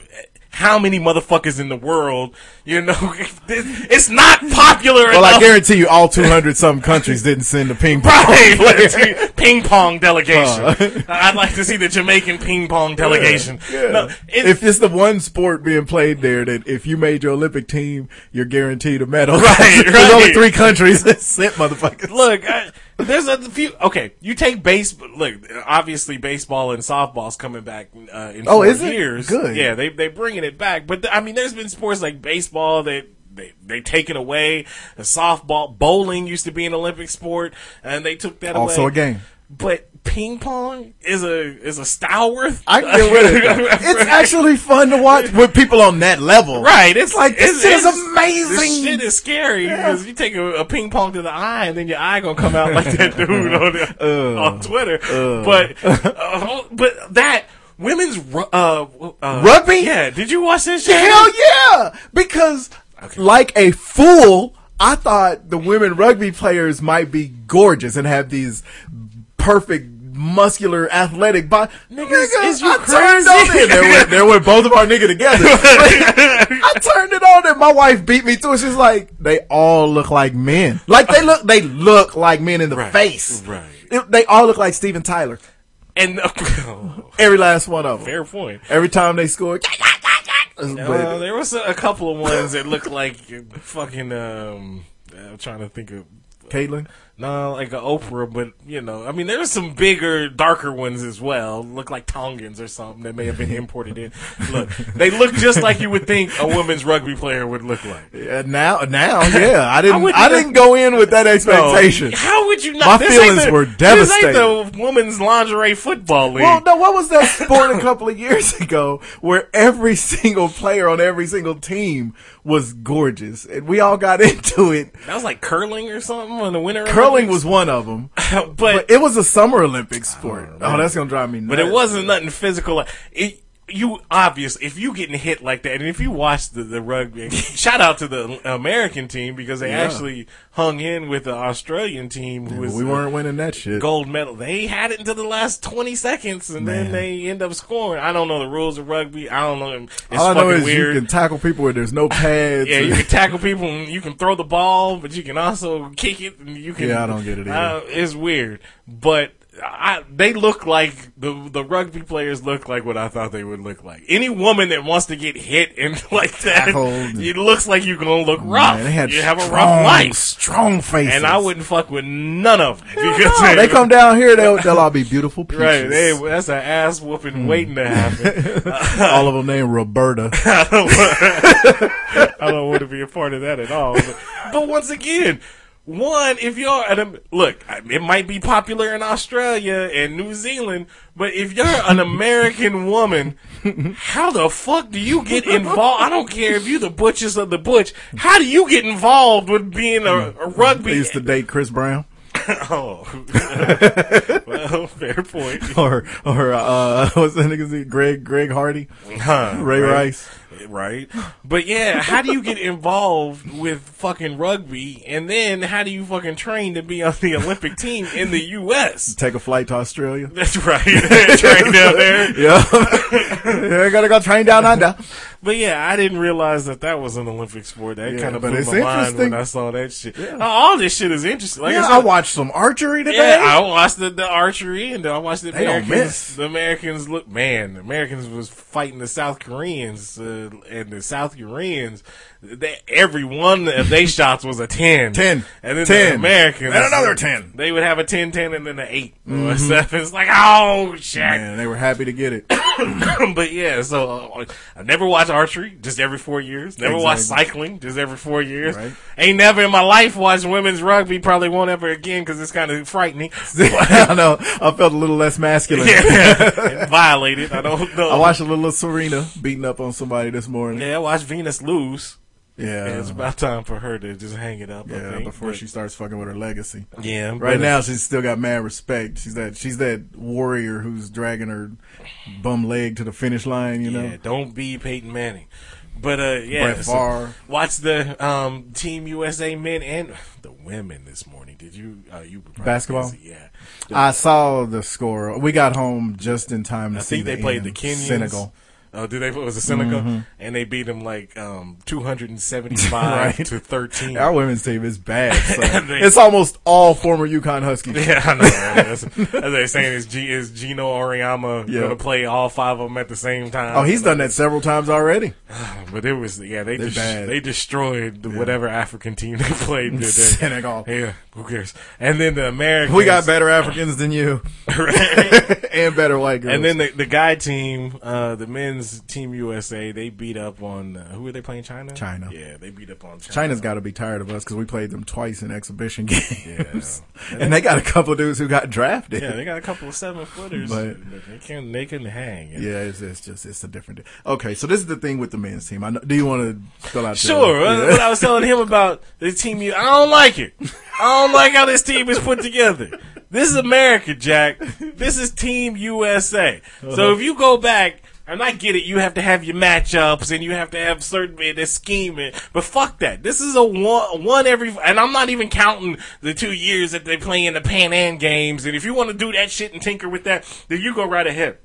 how many motherfuckers in the world, you know, it's not popular Well, I guarantee you, all 200 some countries didn't send a ping pong. Right, player. let's see, ping pong delegation. Uh. I'd like to see the Jamaican ping pong delegation. Yeah. No, it- if it's the one sport being played there that if you made your Olympic team, you're guaranteed a medal. Right, There's only three countries that sent motherfuckers. Look, I, there's a few. Okay, you take base. Look, obviously, baseball and softball's coming back uh, in Oh, is it? years. Good. Yeah, they they bringing it back. But I mean, there's been sports like baseball that. They they taken away. The softball, bowling used to be an Olympic sport, and they took that away. Also a game. But ping pong is a is a stalwart. I can get with it. though. It's actually fun to watch with people on that level. Right, it's like this shit is amazing. This shit is scary because you take a, a ping pong to the eye, and then your eye gonna come out like that dude on, the, on Twitter. But uh, but that women's uh, uh, Rugby? Yeah, did you watch this shit? Hell yeah! Because, like a fool, I thought the women rugby players might be gorgeous and have these perfect, muscular, athletic body. Niggas, is you I crazy? turned on it. There were, there were both of our niggas together. I turned it on and my wife beat me to it. She's like, they all look like men. Like they look, they look like men in the Right, face. right. It- they all look like Steven Tyler. And Every last one of them. fair point. Every time they scored. Uh, there was a, a couple of ones that looked like fucking. Um, I'm trying to think of. Caitlin. No, like a Oprah, but you know, I mean, there were some bigger, darker ones as well. Look like Tongans or something that may have been imported in. Look, they look just like you would think a women's rugby player would look like. Yeah, now, now, yeah, I didn't, wouldn't I, didn't go in with that expectation. No, how would you not? My feelings the- were This ain't the women's lingerie football league. Well, no, what was that sport a couple of years ago where every single player on every single team was gorgeous, and we all got into it. that was like curling or something in the winter. Curling Olympics. was one of them, but, but it was a Summer Olympic sport. Oh, oh that's gonna drive me nuts. But it wasn't nothing physical. It, you obvious if you getting hit like that, and if you watch the, the rugby, shout out to the American team because they Yeah. actually hung in with the Australian team who was we uh, weren't winning that shit. gold medal. They had it until the last twenty seconds, and then they end up scoring. I don't know the rules of rugby. I don't know. It's All I know is weird. you can tackle people where there's no pads. Yeah, you can tackle people and you can throw the ball, but you can also kick it and you can. Yeah, I don't get it either. Uh, it's weird, but I, they look like the the rugby players look like what I thought they would look like. Any woman that wants to get hit and like that, Tackled. it looks like you're gonna look rough. Man, they had you have a strong, rough life, strong faces. and I wouldn't fuck with none of them because No, they come down here, they'll, they'll all be beautiful peaches. right. They, that's an ass whooping hmm. waiting to happen. Uh, all of them named Roberta. I don't want to be a part of that at all. But, but once again, one, if you're an, um, look, it might be popular in Australia and New Zealand, but if you're an American woman, how the fuck do you get involved? I don't care if you're the butchest of the butch. How do you get involved with being a, a rugby? used to date Chris Brown. oh, well, fair point. Or, or, uh, what's that nigga's name? Greg, Greg Hardy? Huh, Ray right. Rice? Right. But yeah, how do you get involved with fucking rugby and then how do you fucking train to be on the Olympic team in the US? Take a flight to Australia? That's right. train down there. Yeah. yeah, gotta go train down under. But yeah, I didn't realize that that was an Olympic sport. That Yeah, kind of blew my mind when. I saw that shit. Uh, All this shit is interesting. Like Yeah, I, I watched some archery today. Yeah, I watched the, the archery and I watched the They don't Americans. miss. The Americans look, man, the Americans was fighting the South Koreans, uh, and the South Koreans, they, every one of their shots was a 10. 10. And then 10. the Americans. And another 10. They would have a 10 10 and then an 8 or a 7. It's like, oh, shit. Man, they were happy to get it. but yeah, so uh, I never watched archery, just every four years. Never watched cycling, just every four years. Right. Ain't never in my life watched women's rugby. Probably won't ever again because it's kind of frightening. I know. I felt a little less masculine. yeah, violated. I don't know. I watched a little Serena beating up on somebody this morning. Yeah, I watched Venus lose. Yeah. Yeah, it's about time for her to just hang it up. I yeah, think. before But- she starts fucking with her legacy. Yeah, Right but, now, she's still got mad respect. She's that she's that warrior who's dragging her bum leg to the finish line. You know, don't be Peyton Manning. But uh, yeah, Brett so watch the um, Team USA men and the women this morning. Did you? Uh, you Basketball? busy, Yeah, I saw the score. We got home just in time to I see think they the played end. the Kenyans. Senegal. Oh, did they? It was a Senegal, Mm-hmm. and they beat them like um, two hundred and seventy-five Right. to thirteen. Our women's team is bad. So they- it's almost all former UConn Huskies. Yeah, I know. Right? That's, as they're saying, is, G, is Geno Auriemma Yeah. going to play all five of them at the same time? Oh, he's done that several times already. But it was yeah, they They're bad. they destroyed the, whatever African team they played. Today. Senegal. Yeah, who cares? And then the Americans. We got better Africans than you, and better white girls. And then the the guy team, uh, the men's team USA, they beat up on uh, who are they playing? China. China. Yeah, they beat up on China. China's got to be tired of us because we played them twice in exhibition games, Yeah. and they got a couple dudes who got drafted. Yeah, they got a couple of seven footers, But- but they can they can hang. Yeah, it's, it's just it's a different. Okay, so this is the thing with the men's team. I know, do you want to fill out? Sure. Uh, What I was telling him about the team, you, I don't like it. I don't like how this team is put together. This is America, Jack. This is Team USA. Uh-huh. So if you go back, and I get it, you have to have your matchups and you have to have certain bit of scheming, but fuck that. This is a one, one every, and I'm not even counting the two years that they play in the Pan Am games. And if you want to do that shit and tinker with that, then you go right ahead.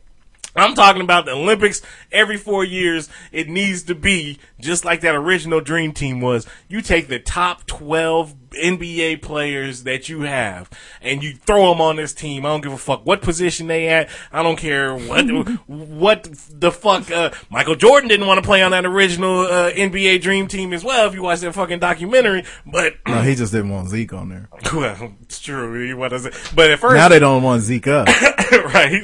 I'm talking about the Olympics every four years. It needs to be just like that original Dream Team was. You take the top 12 NBA players that you have and you throw them on this team. I don't give a fuck what position they at. I don't care what, what the fuck, uh, Michael Jordan didn't want to play on that original, uh, NBA Dream Team as well if you watch that fucking documentary. But, no, he just didn't want Zeke on there. well, it's true. What is it? But at first, Now they don't want Zeke up. right?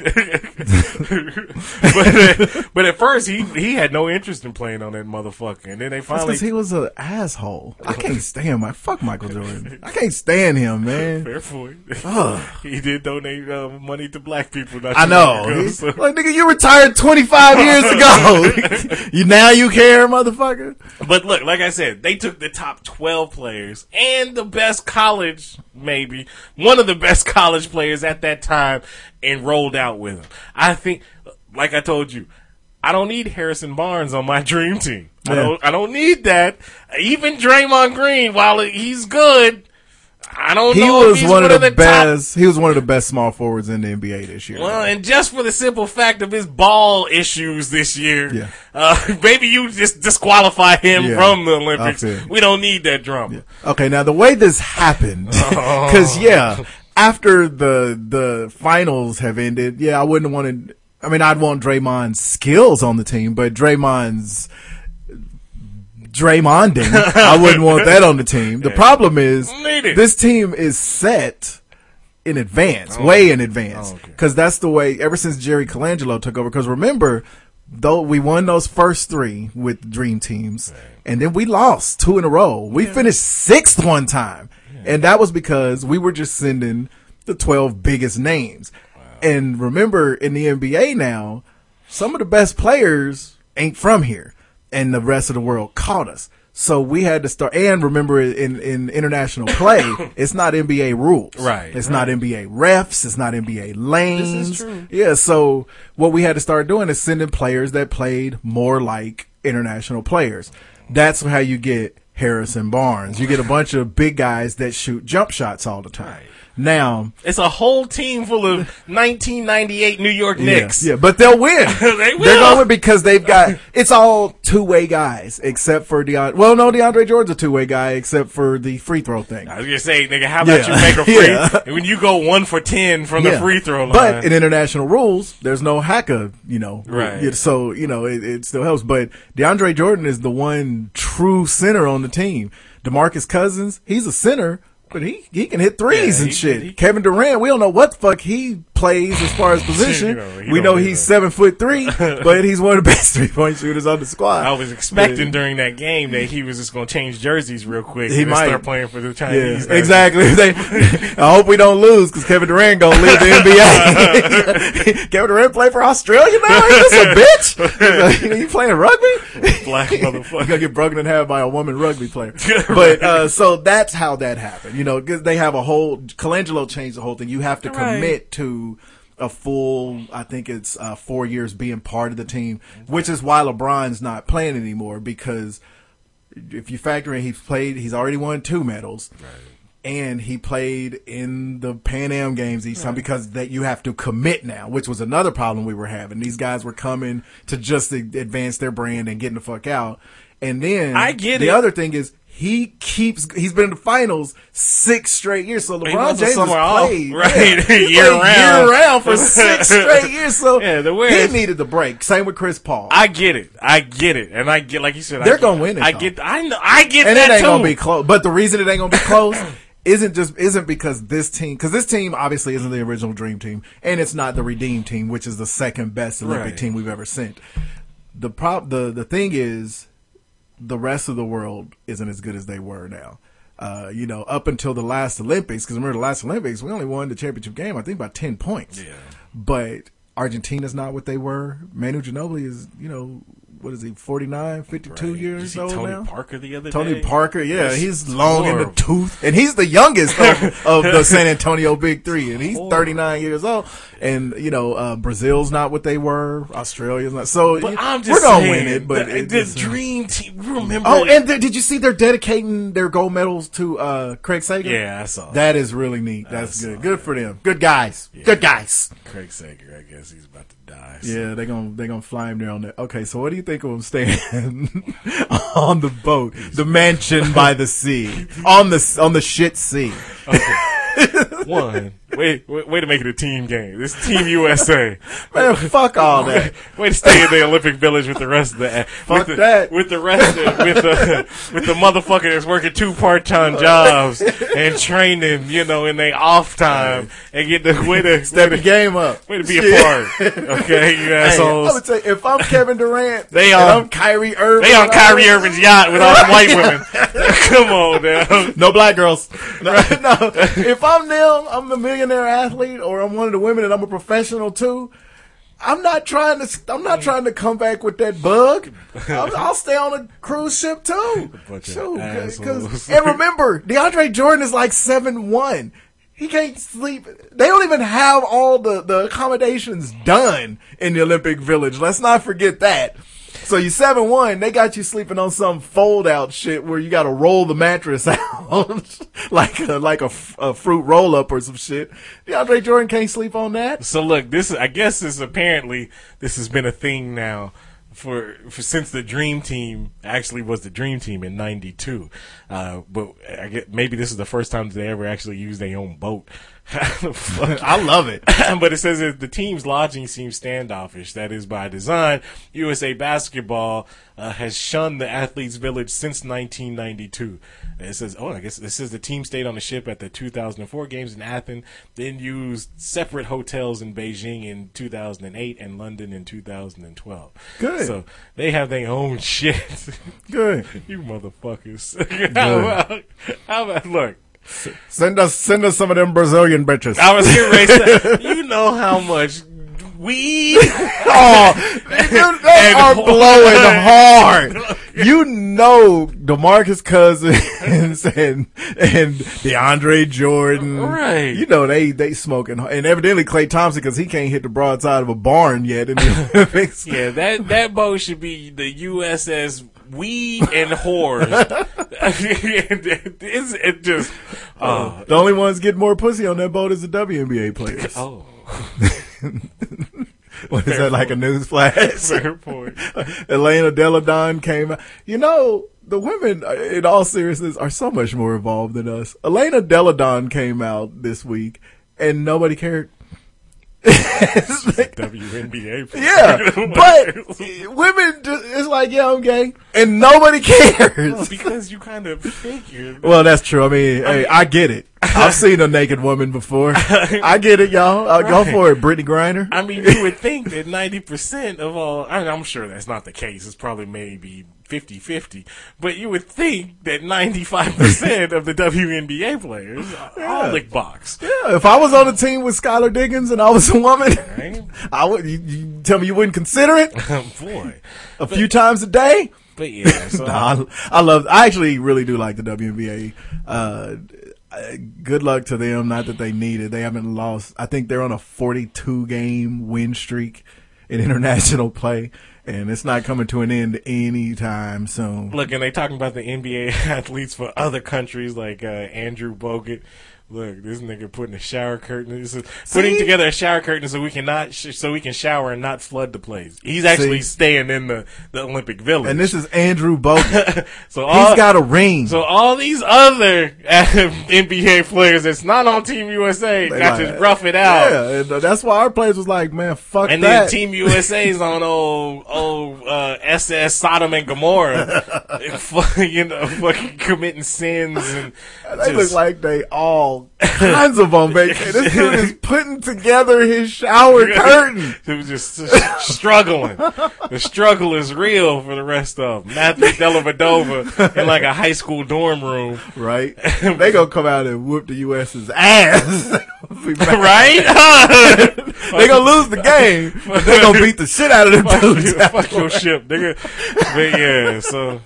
but, but at first he he had no interest in playing on that motherfucker, and then they finally. because he was an asshole. I can't stand my fuck Michael Jordan. I can't stand him, man. Fair point. Ugh. he did donate uh, money to black people. I know. ago, so- Like nigga, you retired twenty five years ago. you now you care, motherfucker. But look, like I said, they took the top 12 players and the best college, maybe, one of the best college players at that time and rolled out with them. I think, like I told you, I don't need Harrison Barnes on my dream team. I don't, I don't need that. Even Draymond Green, while he's good, I don't He know if was he's one of the, top best. He was one of the best small forwards in the NBA this year. well, and just for the simple fact of his ball issues this year, Yeah. uh, maybe you just disqualify him Yeah. from the Olympics. We don't need that drama. Okay, now the way this happened, because yeah, after the the finals have ended, yeah, I wouldn't want to. I mean, I'd want Draymond's skills on the team, but Draymond's Draymonding, I wouldn't want that on the team. The problem is this team is set in advance, oh, way in advance, Oh, okay. because that's the way. Ever since Jerry Colangelo took over, because remember, though we won those first three with dream teams, and then we lost two in a row. We finished sixth one time, and that was because we were just sending the twelve biggest names. And remember, in the NBA now, some of the best players ain't from here, and the rest of the world caught us. So we had to start. And remember, in in international play, it's not NBA rules. Right, It's not. NBA refs. It's not NBA lanes. This is true. Yeah. So what we had to start doing is sending players that played more like international players. That's how you get Harrison Barnes. You get a bunch of big guys that shoot jump shots all the time. Now, It's a whole team full of 1998 New York Knicks. Yeah, yeah, but they'll win. They will. They're going to win because they've got it's all two way guys except for DeAndre. Well, no, DeAndre Jordan's a two way guy except for the free throw thing. I was gonna say, nigga, how about Yeah. you make a free? Yeah. When you go one for ten from the free throw line, But in international rules, there's no hacker, you know. Right. So, you know, it, it still helps. But DeAndre Jordan is the one true center on the team. DeMarcus Cousins, he's a center, but he, he can hit threes Yeah, and he- shit. he- Kevin Durant, we don't know what the fuck he plays as far as position. You know, he we don't know either. he's seven foot three, but he's one of the best three point shooters on the squad. I was expecting But- during that game that he was just gonna change jerseys real quick He and might. start playing for the Yeah, Chinese. exactly. They, I hope we don't lose because Kevin Durant gonna leave the NBA. Kevin Durant play for Australia now? Ain't this a bitch? you playing rugby? Black motherfucker. You gonna get broken in half by a woman rugby player. But uh, so that's how that happened. You know, 'cause they have a whole. Colangelo changed the whole thing. You have to Right. commit to a full. I think it's uh, four years being part of the team, which is why LeBron's not playing anymore because if you factor in he's played, he's already won two medals. And he played in the Pan Am games each time because that you have to commit now, which was another problem we were having. These guys were coming to just a- advance their brand and getting the fuck out. And then I get the it. other thing is he keeps he's been in the finals six straight years. So LeBron James has somewhere off, played right, yeah, year played round. year round for six straight years. So Yeah, the way he needed the break. Same with Chris Paul. I get it. I get it, and I get like you said. They're gonna win it, I though. get. I know. I get and that it ain't too. gonna be close. But the reason it ain't gonna be close isn't just isn't because this team because this team obviously isn't the original Dream Team, and it's not the Redeem Team, which is the second best Olympic Right. team we've ever sent. The prop the the thing is, the rest of the world isn't as good as they were now. Uh, you know, up until the last Olympics, because remember the last Olympics, we only won the championship game, I think, by ten points. Yeah. But Argentina's not what they were. Manu Ginobili is, you know, what is he, 49, 52 Right. years You see old Tony now? Parker the other Tony day? Parker, yeah, he's long in the tooth, and he's the youngest of, of the San Antonio Big Three, and he's 39 years old. And you know, uh, Brazil's not what they were. Australia's not. So But I'm just we're gonna saying, win it. But the, it- the uh, dream team. Remember? Oh, and th- did you see they're dedicating their gold medals to uh, Craig Sager? Yeah, I saw that. That is really neat. That's good. Good for them. Good guys. Good guys. Craig Sager. I guess he's about die. Yeah, they're gonna they're gonna fly him there on that. Okay, so what do you think of him staying on the boat, the mansion by the sea, on the on the shit sea? One. Wait, wait, way to make it a team game. This Team USA. Man, fuck all that. Way to stay in the Olympic Village with the rest of the Fuck with the, that. with the rest of, with the with the motherfucker that's working two part time jobs and training, you know, in their off time and get the way to Step way your game up. way to be a part. Okay, you Hey, I assholes. would say if I'm Kevin Durant, They and on- I'm Kyrie Irving. They on Kyrie Irving's yacht with all the white women. Come on now. No black girls. No, no. If I'm them, I'm a millionaire athlete, or I'm one of the women, and I'm a professional too. I'm not trying to. I'm not trying to come back with that bug. I'll, I'll stay on a cruise ship too. Shoot, 'cause- and remember, DeAndre Jordan is like seven one. He can't sleep. They don't even have all the the accommodations done in the Olympic Village. Let's not forget that. So you seven one, they got you sleeping on some fold out shit where you got to roll the mattress out like a, like a, a fruit roll up or some shit. DeAndre Jordan can't sleep on that. So look, this is I guess this apparently this has been a thing now for, for since the Dream Team actually was the Dream Team in '92. Uh, but I get maybe this is the first time they ever actually used their own boat? I love it. but it says that the team's lodging seems standoffish. That is by design. USA Basketball uh, has shunned the athletes' village since 1992. And it says, oh, I guess it says the team stayed on the ship at the 2004 games in Athens, then used separate hotels in Beijing in 2008 and London in 2012. Good. So they have their own shit. Good. you motherfuckers. how, about, how about, look, Send us, send us some of them Brazilian bitches. I was here racing. you know how much weed. oh, they are hard. blowing hard. You know, Demarcus Cousins and and DeAndre Jordan, Right. You know they they smoking, and evidently Klay Thompson because he can't hit the broadside of a barn yet in the Olympics. Yeah, that that boat should be the USS Weed and Whores. it's it just oh, The only ones getting more pussy on that boat is the WNBA players. oh What is that like a news flash? fair point. Elena Delle Donne came out. You know, the women, uh, in all seriousness, are so much more involved than us. Elena Delle Donne came out this week, and nobody cared. WNBA. Yeah, but women, just, it's like, yeah, I'm gay, and nobody Well, cares. because you kind of figured. Well, that's true. I mean, hey, I get it. I've seen a naked woman before. I get it, y'all. I'll go for it, Brittney Griner. I mean, you would think that 90% of all, I I'm sure that's not the case. It's probably maybe 50 50. But you would think that 95% of the WNBA players are all lick box. Yeah, if I was on a team with Skylar Diggins and I was a woman, Right? I would. You, you tell me you wouldn't consider it Boy. a few times a day. But yeah, so Nah, I, I love. I actually really do like the WNBA. Uh, uh, good luck to them. Not that they need it. They haven't lost. I think they're on a 42 game win streak in international play, and it's not coming to an end anytime soon. Look, and they talking about the NBA athletes for other countries like uh, Andrew Bogut. Look, this nigga putting a shower curtain. This is putting together a shower curtain so we can not sh- so we can shower and not flood the place. He's actually See? staying in the, the Olympic Village. And this is Andrew Bogut. so all, He's got a ring. so all these other NBA players that's not on Team USA They got like- to rough it out. Yeah, and that's why our players was like, man, fuck And that. then Team USA's on old old uh, SS Sodom and Gomorrah, you know, fucking committing sins and They just- look like they all kinds of on vacation. This dude is putting together his shower curtain. He was just struggling. the struggle is real for the rest of them. Matthew Dellavedova in like a high school dorm room, Right? they gonna come out and whoop the U.S.'s ass. Right? they gonna lose the game, they gonna beat the shit out of them fuck, dudes. you- fuck your ship, nigga. But yeah, so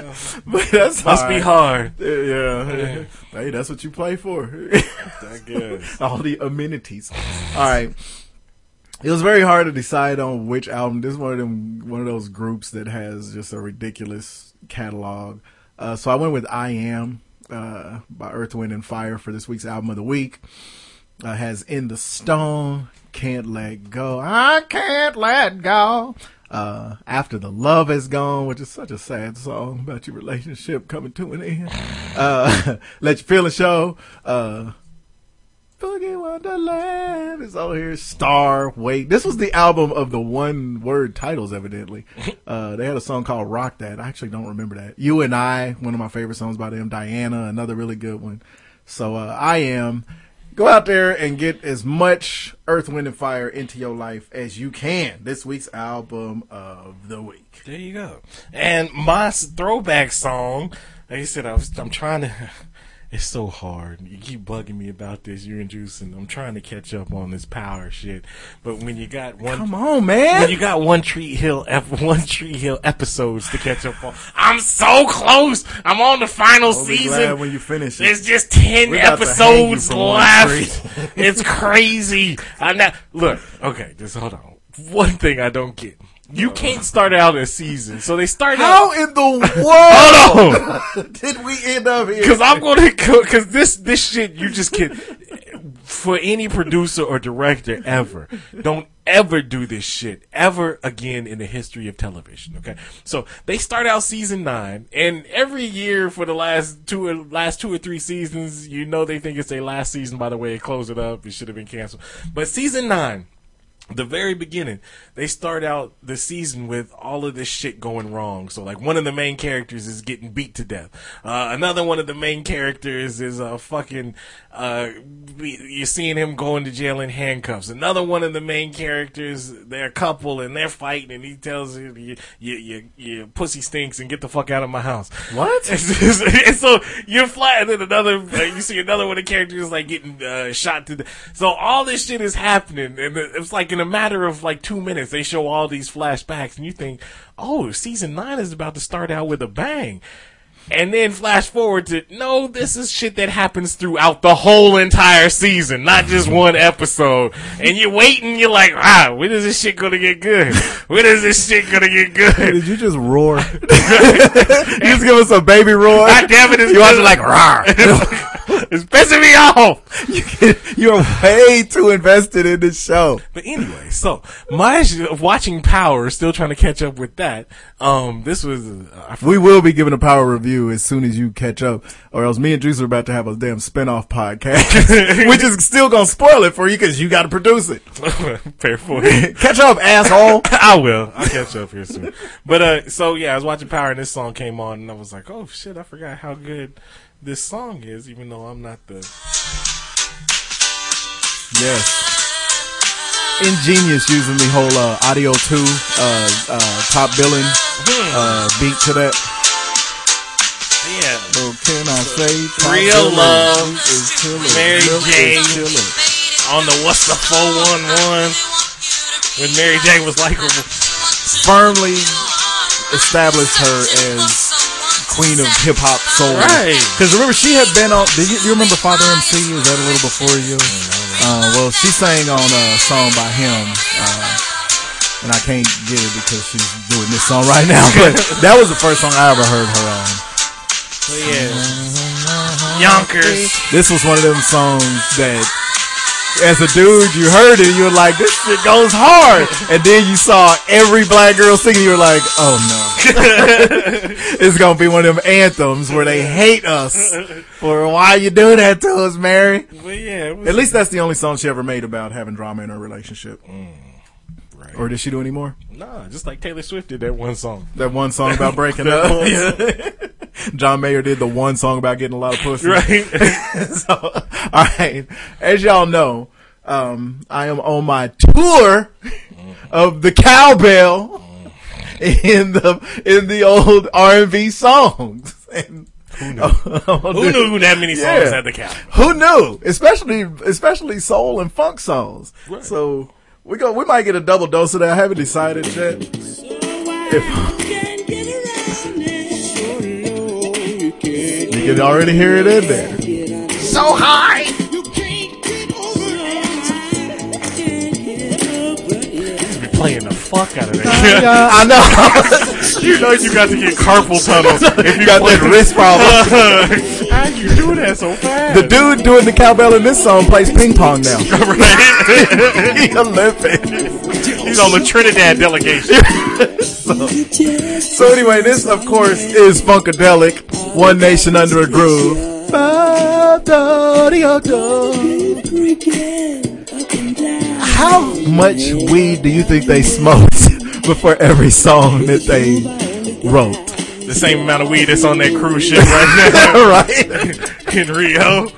But that's must all be right. hard. Yeah. Hey, that's what you play for. I guess. all the amenities. All right. It was very hard to decide on which album. This is one of them, one of those groups that has just a ridiculous catalog. Uh, so I went with "I Am" uh, by Earth, Wind, and Fire for this week's album of the week. Uh, has "In the Stone," "Can't Let Go," "I Can't Let Go." Uh, after the love has gone, which is such a sad song about your relationship coming to an end. Uh, let your feelings show. Uh, Boogie Wonderland is over here. Star Wait. This was the album of the one word titles, evidently. Uh, they had a song called Rock That. I actually don't remember that. You and I, one of my favorite songs by them. Diana, another really good one. So, uh, I am. Go out there and get as much Earth, Wind, and Fire into your life as you can. This week's album of the week. There you go. And my throwback song, like I said, I was, I'm trying to. It's so hard. You keep bugging me about this. You and Juice, and I'm trying to catch up on this power shit. But when you got one, Come on, man. when you got one Tree Hill, one Tree Hill episodes to catch up on, I'm so close. I'm on the final I'll season. when you finish it. There's just ten We're about to hang you episodes left. it's crazy. I'm not. Look, okay, just hold on. One thing I don't get. You can't start out a season, so they start How out. in the world Hold on, did we end up here? because I'm gonna because this this shit you just can't. for any producer or director ever. Don't ever do this shit ever again in the history of television. Okay, so they start out season nine, and every year for the last two or last two or three seasons, you know they think it's their last season by the way it closed it up. It should have been canceled, but season nine the very beginning, they start out the season with all of this shit going wrong. So like one of the main characters is getting beat to death. Uh, another one of the main characters is a uh, fucking, uh, you're seeing him going to jail in handcuffs. Another one of the main characters, they're a couple and they're fighting and he tells you, you, you, pussy stinks and get the fuck out of my house. What? and so you're flat and then another, you see another one of the characters like getting, uh, shot to The, So all this shit is happening and it's like in a matter of like two minutes, they show all these flashbacks, and you think, oh, season nine is about to start out with a bang. And then flash forward to no, this is shit that happens throughout the whole entire season, not just one episode. And you're waiting, you're like, ah, when is this shit gonna get good? When is this shit gonna get good? Did you just roar? you just give us a baby roar. God damn it! You watch it like roar. it's pissing me off. You're way too invested in this show. But anyway, so my watching Power, still trying to catch up with that. Um, this was uh, We will be giving a power review as soon as you catch up, or else me and Juice are about to have a damn spinoff podcast, which is still gonna spoil it for you because you got to produce it. fair point. catch up, asshole. I will. I'll catch up here soon. But uh, so yeah, I was watching Power and this song came on, and I was like, oh shit, I forgot how good this song is, even though I'm not the. Yes. Ingenious using the whole uh, audio two uh, uh, top billing uh, beat to that. Yeah. So can I say Real love, is killer. Mary J. On the What's the 411 when Mary J was like, Firmly established her as queen of hip hop soul. Right. Because remember, she had been on. Did you, you remember Father MC? Was that a little before you? Uh, well, she sang on a song by him. Uh, and I can't get it because she's doing this song right now. But that was the first song I ever heard her on. yeah, Yonkers. This was one of them songs that, as a dude, you heard it, you were like, "This shit goes hard," and then you saw every black girl singing, you were like, "Oh no, it's gonna be one of them anthems where they hate us for why you do that to us, Mary." But yeah, was, At least that's the only song she ever made about having drama in her relationship. Mm, right. Or did she do any more? nah, just like Taylor Swift did that one song. That one song about breaking up. John Mayer did the one song about getting a lot of pussy. Right. so, all right. As y'all know, um, I am on my tour of the cowbell in the in the old R and B songs. And, who knew? Who knew that many songs Yeah. had the cow? Who knew? Especially especially soul and funk songs. Right. So we go. We might get a double dose of that. I haven't decided yet. If you can already hear it in there. So high. You'll be playing the fuck out of that. I know. you know you got to get carpal tunnel if you got play that wrist problem. You do that so fast? The dude doing the cowbell in this song plays ping pong now. Right? He Olympic. He's on the Trinidad delegation. So anyway, this of course is Funkadelic, One Nation Under a Groove. How much weed do you think they smoked before every song that they wrote? The same amount of weed that's on that cruise ship right now right? in Rio.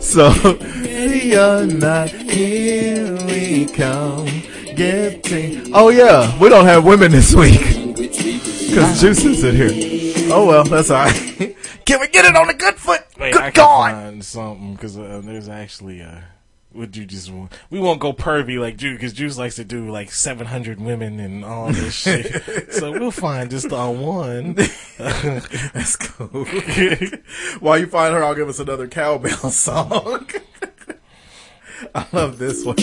So, you're not here we come. Getting. Oh, yeah, we don't have women this week. Because Juice isn't here. Oh, well, that's alright. Can we get it on the good foot? Wait, good I can God. find something because uh, there's actually uh, would you just want? We won't go pervy like Juice because Juice likes to do like 700 women and all this shit. so we'll find just on one. That's cool. While you find her, I'll give us another cowbell song. I love this one.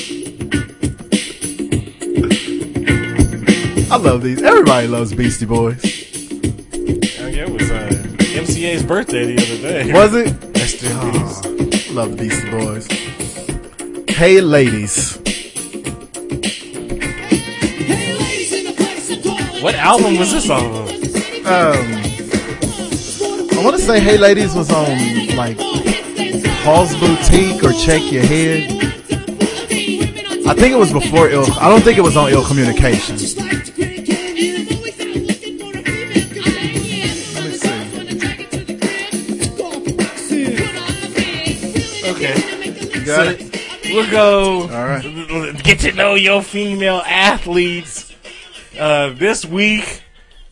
I love these. Everybody loves Beastie Boys. Oh, yeah, it was uh, MCA's birthday the other day. Was it? In. Oh, love Beastie Boys. Hey Ladies. What album was this on? Um, I want to say Hey Ladies was on like Paul's Boutique or Check Your Head. I think it was before Ill. I don't think it was on Ill Communication. Let me see. Okay. You got it? We'll go. All right. Get to know your female athletes. Uh, this week,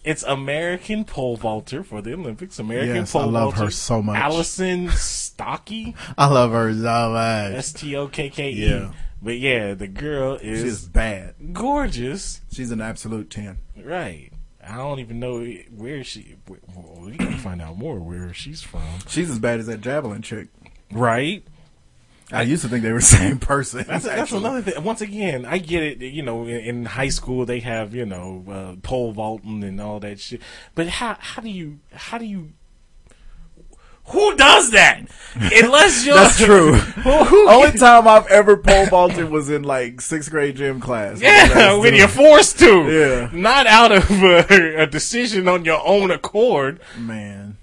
it's American pole vaulter for the Olympics. American Yes, pole I love vaulter. her so much. Allison Stokke. I love her so much. S T O K K E. Yeah. But yeah, the girl is She's bad. gorgeous. She's an absolute 10. Right. I don't even know where she. Well, we gotta find out more where she's from. She's as bad as that javelin chick. Right. I used to think they were the same person. That's, that's another thing. Once again, I get it. You know, in, in high school they have you know uh, pole vaulting and all that shit. But how how do you how do you who does that? Unless you're That's true. who, who Only time I've ever pole vaulted was in like sixth grade gym class. yeah, when you're forced to. Yeah. Not out of a, a decision on your own accord. Man,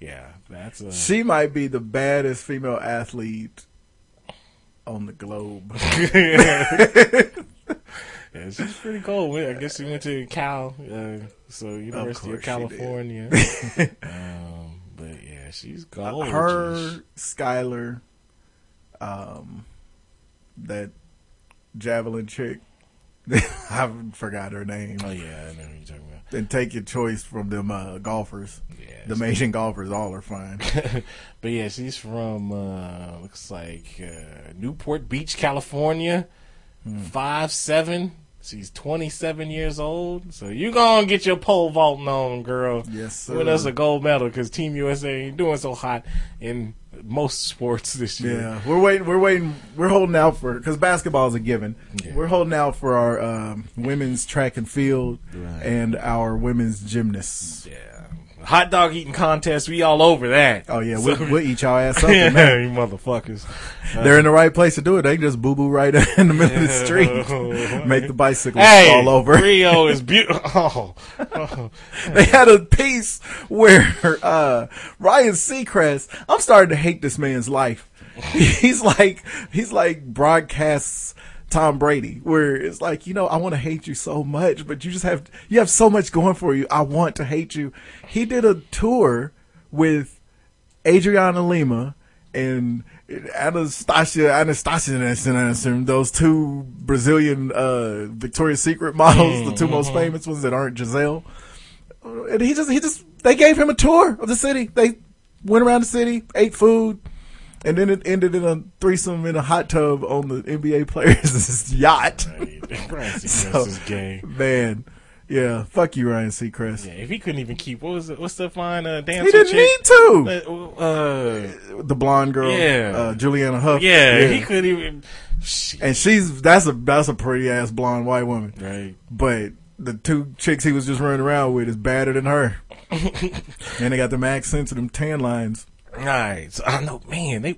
Yeah, that's a. she might be the baddest female athlete on the globe. Yeah, she's pretty cool. I guess she went to Cal, uh, so University of, did. California. um, but yeah, she's gorgeous. Her, Skylar, um, that javelin chick. I forgot her name. Oh yeah, I know who you're talking about. And take your choice from them uh, golfers. Yeah, Them Asian golfers, all are fine. but yeah, she's from uh, looks like uh, Newport Beach, California. Hmm. Five seven. She's twenty seven years old. So you gonna get your pole vaulting on, girl. Yes, sir. Win us a gold medal because Team USA ain't doing so hot in most sports this year. Yeah, we're waiting. We're waiting. We're holding out for because basketball is a given. Yeah. We're holding out for our um, women's track and field Right. and our women's gymnasts. Yeah. Hot dog eating contest. We all over that. Oh yeah, So- we'll, we'll eat y'all ass up. yeah, in you motherfuckers. They're in the right place to do it. They can just boo boo right in the middle of the street, make the bicycles Hey, fall over. Rio is beautiful. Oh, They had a piece where uh, Ryan Seacrest. I'm starting to hate this man's life. He's like he's like broadcasts Tom Brady, where it's like you know I want to hate you so much, but you just have you have so much going for you. I want to hate you. He did a tour with Adriana Lima and Anastasia Anastasia and those two Brazilian uh, Victoria's Secret models, the two most famous ones that aren't Gisele. And he just he just they gave him a tour of the city. They went around the city, ate food, and then it ended in a threesome in a hot tub on the NBA players' yacht. Ryan Seacrest So, is gay. man, yeah, fuck you, Ryan Seacrest. Yeah, if he couldn't even keep what was it? What's the fine uh, dancer? He didn't chick? need to. Uh, uh, The blonde girl, Yeah. uh, Julianne Hough. yeah, he couldn't even. Shit. and she's that's a that's a pretty ass blonde white woman. Right. But the two chicks he was just running around with is badder than her. and they got them accents and them tan lines. Right. So I know, man. They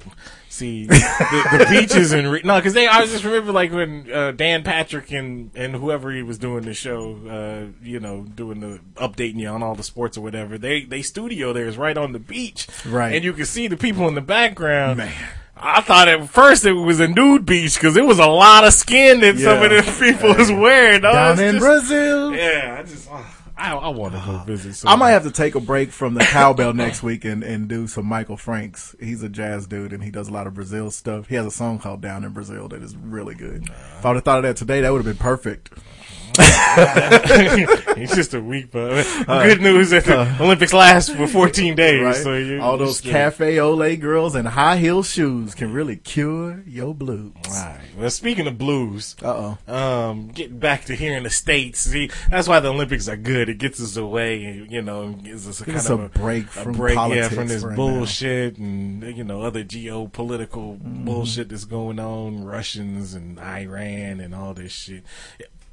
see the, the beaches and re- no, because they. I just remember like when uh, Dan Patrick and and whoever he was doing the show, uh, you know, doing the updating you on all the sports or whatever. They they studio there is right on the beach, Right. And you can see the people in the background. Man. I thought at first it was a nude beach because it was a lot of skin that some of Yeah. the people was wearing. dog. Down in just- Brazil. Yeah, I just uh, I I want to go oh, visit. So I might have to take a break from the cowbell next week and, and do some Michael Franks. He's a jazz dude and he does a lot of Brazil stuff. He has a song called Down in Brazil that is really good. If I would have thought of that today, that would have been perfect. He's just a week, but good news that the Olympics last for 14 days. Right? So you, All those just get it. cafe ole girls and high heel shoes can really cure your blues. Right. Well, speaking of blues, Uh oh. um, getting back to here in the states, see, that's why the Olympics are good. It gets us away, you know, gives us a Gives kind us of a break a from break, yeah, politics from this right now. bullshit and you know other geopolitical Mm-hmm. bullshit that's going on, Russians and Iran and all this shit.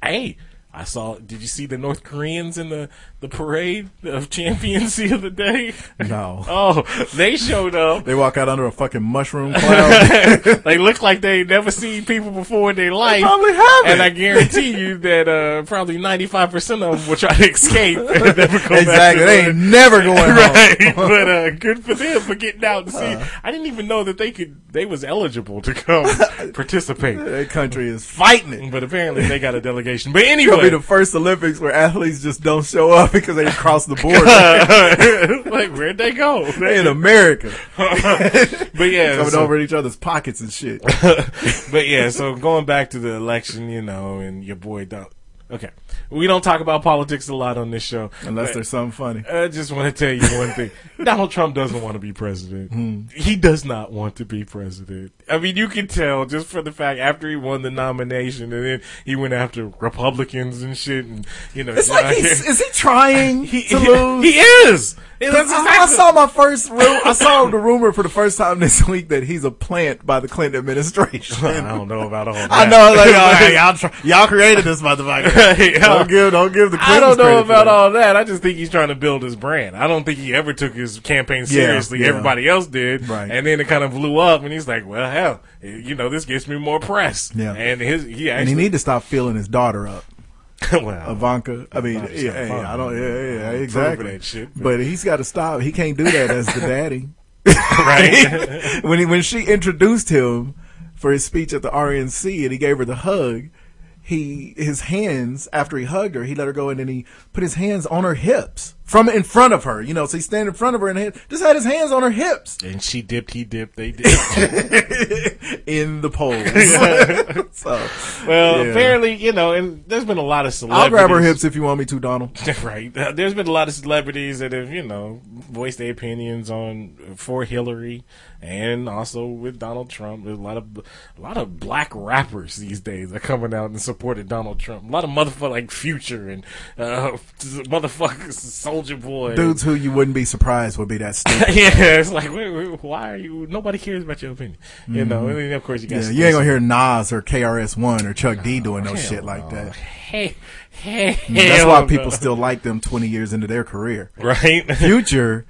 Hey, I saw. Did you see the North Koreans in the the parade of champions the other day? No. Oh, they showed up. They walk out under a fucking mushroom cloud. they look like they never seen people before in their life. probably haven't. And I guarantee you that uh, probably ninety five percent of them will try to escape and never back. exactly. They ain't never going right, but uh, good for them for getting out and see. I didn't even know that they could. They was eligible to come participate. That country is fighting it. But apparently they got a delegation. But gonna be the first Olympics where athletes just don't show up because they cross the border. like where'd they go? they in America, But yeah, coming so- over in each other's pockets and shit. but yeah, so going back to the election, you know, and your boy Don. Okay, we don't talk about politics a lot on this show, Unless there's something funny. I just want to tell you one thing: Donald Trump doesn't want to be president. Hmm. He does not want to be president. I mean, you can tell just for the fact after he won the nomination, and then he went after Republicans and shit, and you know, It's like he's, is he trying he, to lose? he is. That's I, I saw my first. Ru- I saw the rumor for the first time this week that he's a plant by the Clinton administration. I don't know about all that. I know, like, oh, hey, y'all, try, y'all created this motherfucker. Hey, don't give, don't give the. I don't know about all that. I just think he's trying to build his brand. I don't think he ever took his campaign seriously. yeah. Everybody else did, Right. and then it kind of blew up. And he's like, "Well, hell, you know, this gets me more press." Yeah. and his he And he need to stop feeling his daughter up, well, Ivanka. I mean, Ivanka's yeah, yeah. I don't. Yeah, yeah, yeah exactly. that shit, but- but he's got to stop. He can't do that as the daddy. right? when he, when she introduced him for his speech at the RNC and he gave her the hug, he his hands after he hugged her, he let her go and then he put his hands on her hips from in front of her. You know, so he's standing in front of her and he just had his hands on her hips and she dipped, he dipped, they dipped. in the polls. so, well, Yeah. apparently, you know, and there's been a lot of celebrities. I'll grab her hips if you want me to, Donald. right. Uh, There's been a lot of celebrities that have, you know, voiced their opinions on for Hillary and also with Donald Trump. There's a lot of a lot of black rappers these days are coming out and supporting Donald Trump. A lot of motherfucker like Future and uh, motherfuckers Soulja Boy. Dudes who you wouldn't be surprised would be that stupid. yeah, it's like wait, wait, why are you? Nobody cares about your opinion, you know. And then of course you got Mm-hmm. Yeah, you ain't gonna hear Nas or KRS One or Chuck D doing no shit like that. Hey, hey, That's why people still like them twenty years into their career. right, Future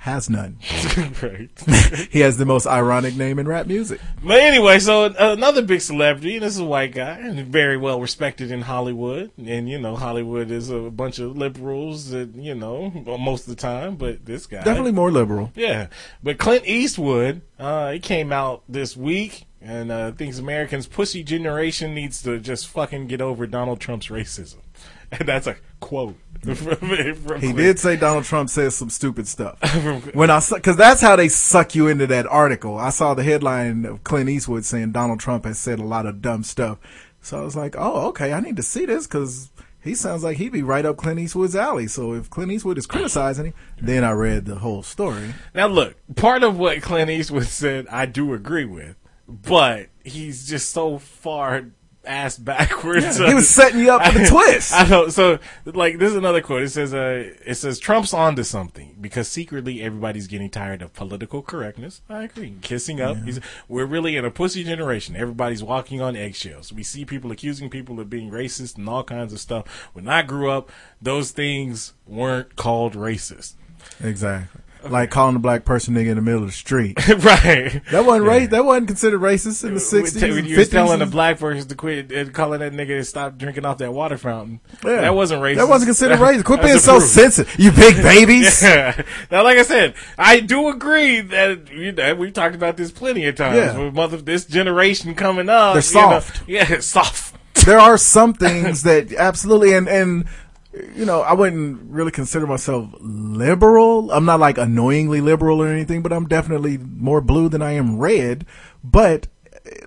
has none. right. He has the most ironic name in rap music. But anyway, so another big celebrity, and this is a white guy, and very well respected in Hollywood. And you know, Hollywood is a bunch of liberals that you know most of the time. But this guy, Definitely more liberal. yeah. But Clint Eastwood, uh, he came out this week and uh, thinks Americans' pussy generation needs to just fucking get over Donald Trump's racism. And that's a quote. From, from He did say Donald Trump says some stupid stuff. When I because that's how they suck you into that article. I saw the headline of Clint Eastwood saying Donald Trump has said a lot of dumb stuff. So I was like, oh, okay, I need to see this because he sounds like he'd be right up Clint Eastwood's alley. So if Clint Eastwood is criticizing him, then I read the whole story. Now, look, part of what Clint Eastwood said, I do agree with, but he's just so far ass backwards. He was setting you up for the twist. I know. So, like, this is another quote. It says, uh, it says, Trump's onto something because secretly everybody's getting tired of political correctness. I agree. Kissing up. He's, we're really in a pussy generation. Everybody's walking on eggshells. We see people accusing people of being racist and all kinds of stuff. When I grew up, those things weren't called racist. Exactly. Like calling a black person nigga in the middle of the street. right. That wasn't ra- That wasn't considered racist in the sixties. When you was telling a black person to quit and calling that nigga to stop drinking off that water fountain. Yeah. That wasn't racist. That wasn't considered racist. Quit being so sensitive, you big babies. Yeah. Now, like I said, I do agree that you know we've talked about this plenty of times. Yeah. With mother, this generation coming up, They're you know, soft. yeah, soft. there are some things that absolutely and and you know I wouldn't really consider myself liberal. I'm not like annoyingly liberal or anything, but I'm definitely more blue than I am red. But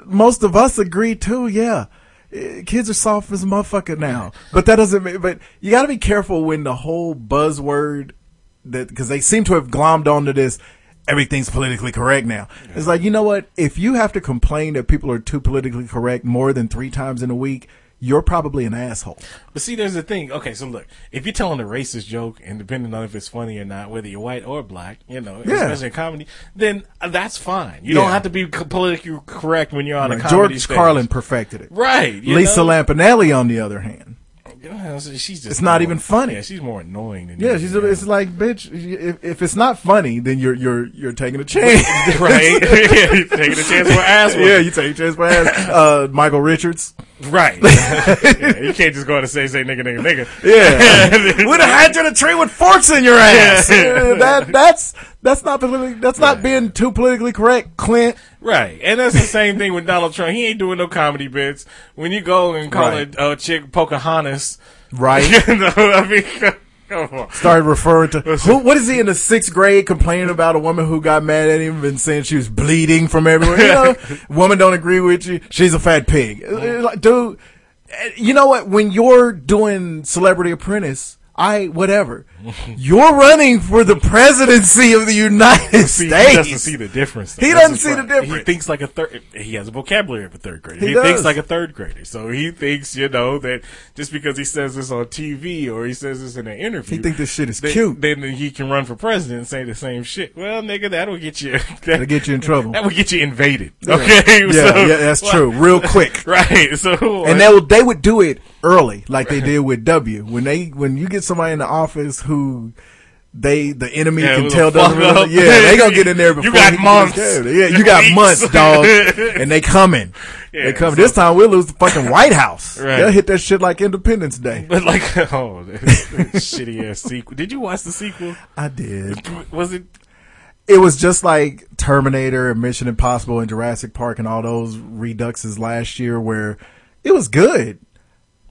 most of us agree too. Yeah. eh, Kids are soft as a motherfucker now, but that doesn't. mean But you got to be careful when the whole buzzword that because they seem to have glommed onto this. Everything's politically correct now. It's like you know what? If you have to complain that people are too politically correct more than three times in a week, you're probably an asshole. But see, there's the thing. Okay, so look, if you're telling a racist joke, and depending on if it's funny or not, whether you're white or black, you know, Yeah. especially in comedy, then that's fine. You don't have to be politically correct when you're on a Right. comedy George stage. Carlin perfected it. right? Lisa know? Lampanelli, on the other hand, she's just It's not more- even funny. Yeah, she's more annoying than you. Yeah, she's. anything It's like, bitch. If, if it's not funny, then you're you're you're taking a chance, right. yeah, you're taking a chance for ass. yeah, you take a chance for ass. Uh, Michael Richards. right. yeah, you can't just go out and say say nigga nigga nigga. Yeah, we'd have had you in a tree with forks in your ass. Uh, that that's that's not politically, that's not being too politically correct, Clint. Right, and that's the same thing with Donald Trump. He ain't doing no comedy bits. When you go and call Right. it a chick Pocahontas, Right. you know, I mean, come on. Started referring to who? What is he in the sixth grade complaining about a woman who got mad at him and saying she was bleeding from everywhere? You know, woman don't agree with you. She's a fat pig. Like, Dude, uh, you know what? When you're doing Celebrity Apprentice, I whatever. You're running for the presidency of the United See, States. he doesn't see the difference. though. He doesn't see the difference. He thinks like a third. He has a vocabulary of a third grader. He He, thinks like a third grader. So he thinks, you know, that just because he says this on TV or he says this in an interview, He think this shit is then, cute. Then he can run for president and say the same shit. Well, nigga, that'll get you. That'll get you in trouble. That will get you invaded. Okay, Yeah, So- yeah, that's true. Real quick. Right. So and uh, they would they would do it early, like they did with W. When they when you get somebody in the office who they the enemy Yeah, can tell them yeah they gonna get in there You before got months. get in there. Yeah, you got Weeks. months, dog, and they coming. Yeah, they coming. so- this time we'll lose the fucking White House. Right. They'll hit that shit like Independence Day. But like, oh, shitty ass sequel. Did you watch the sequel? I did. Was it? It was just like Terminator and Mission Impossible and Jurassic Park and all those reduxes last year, where it was good.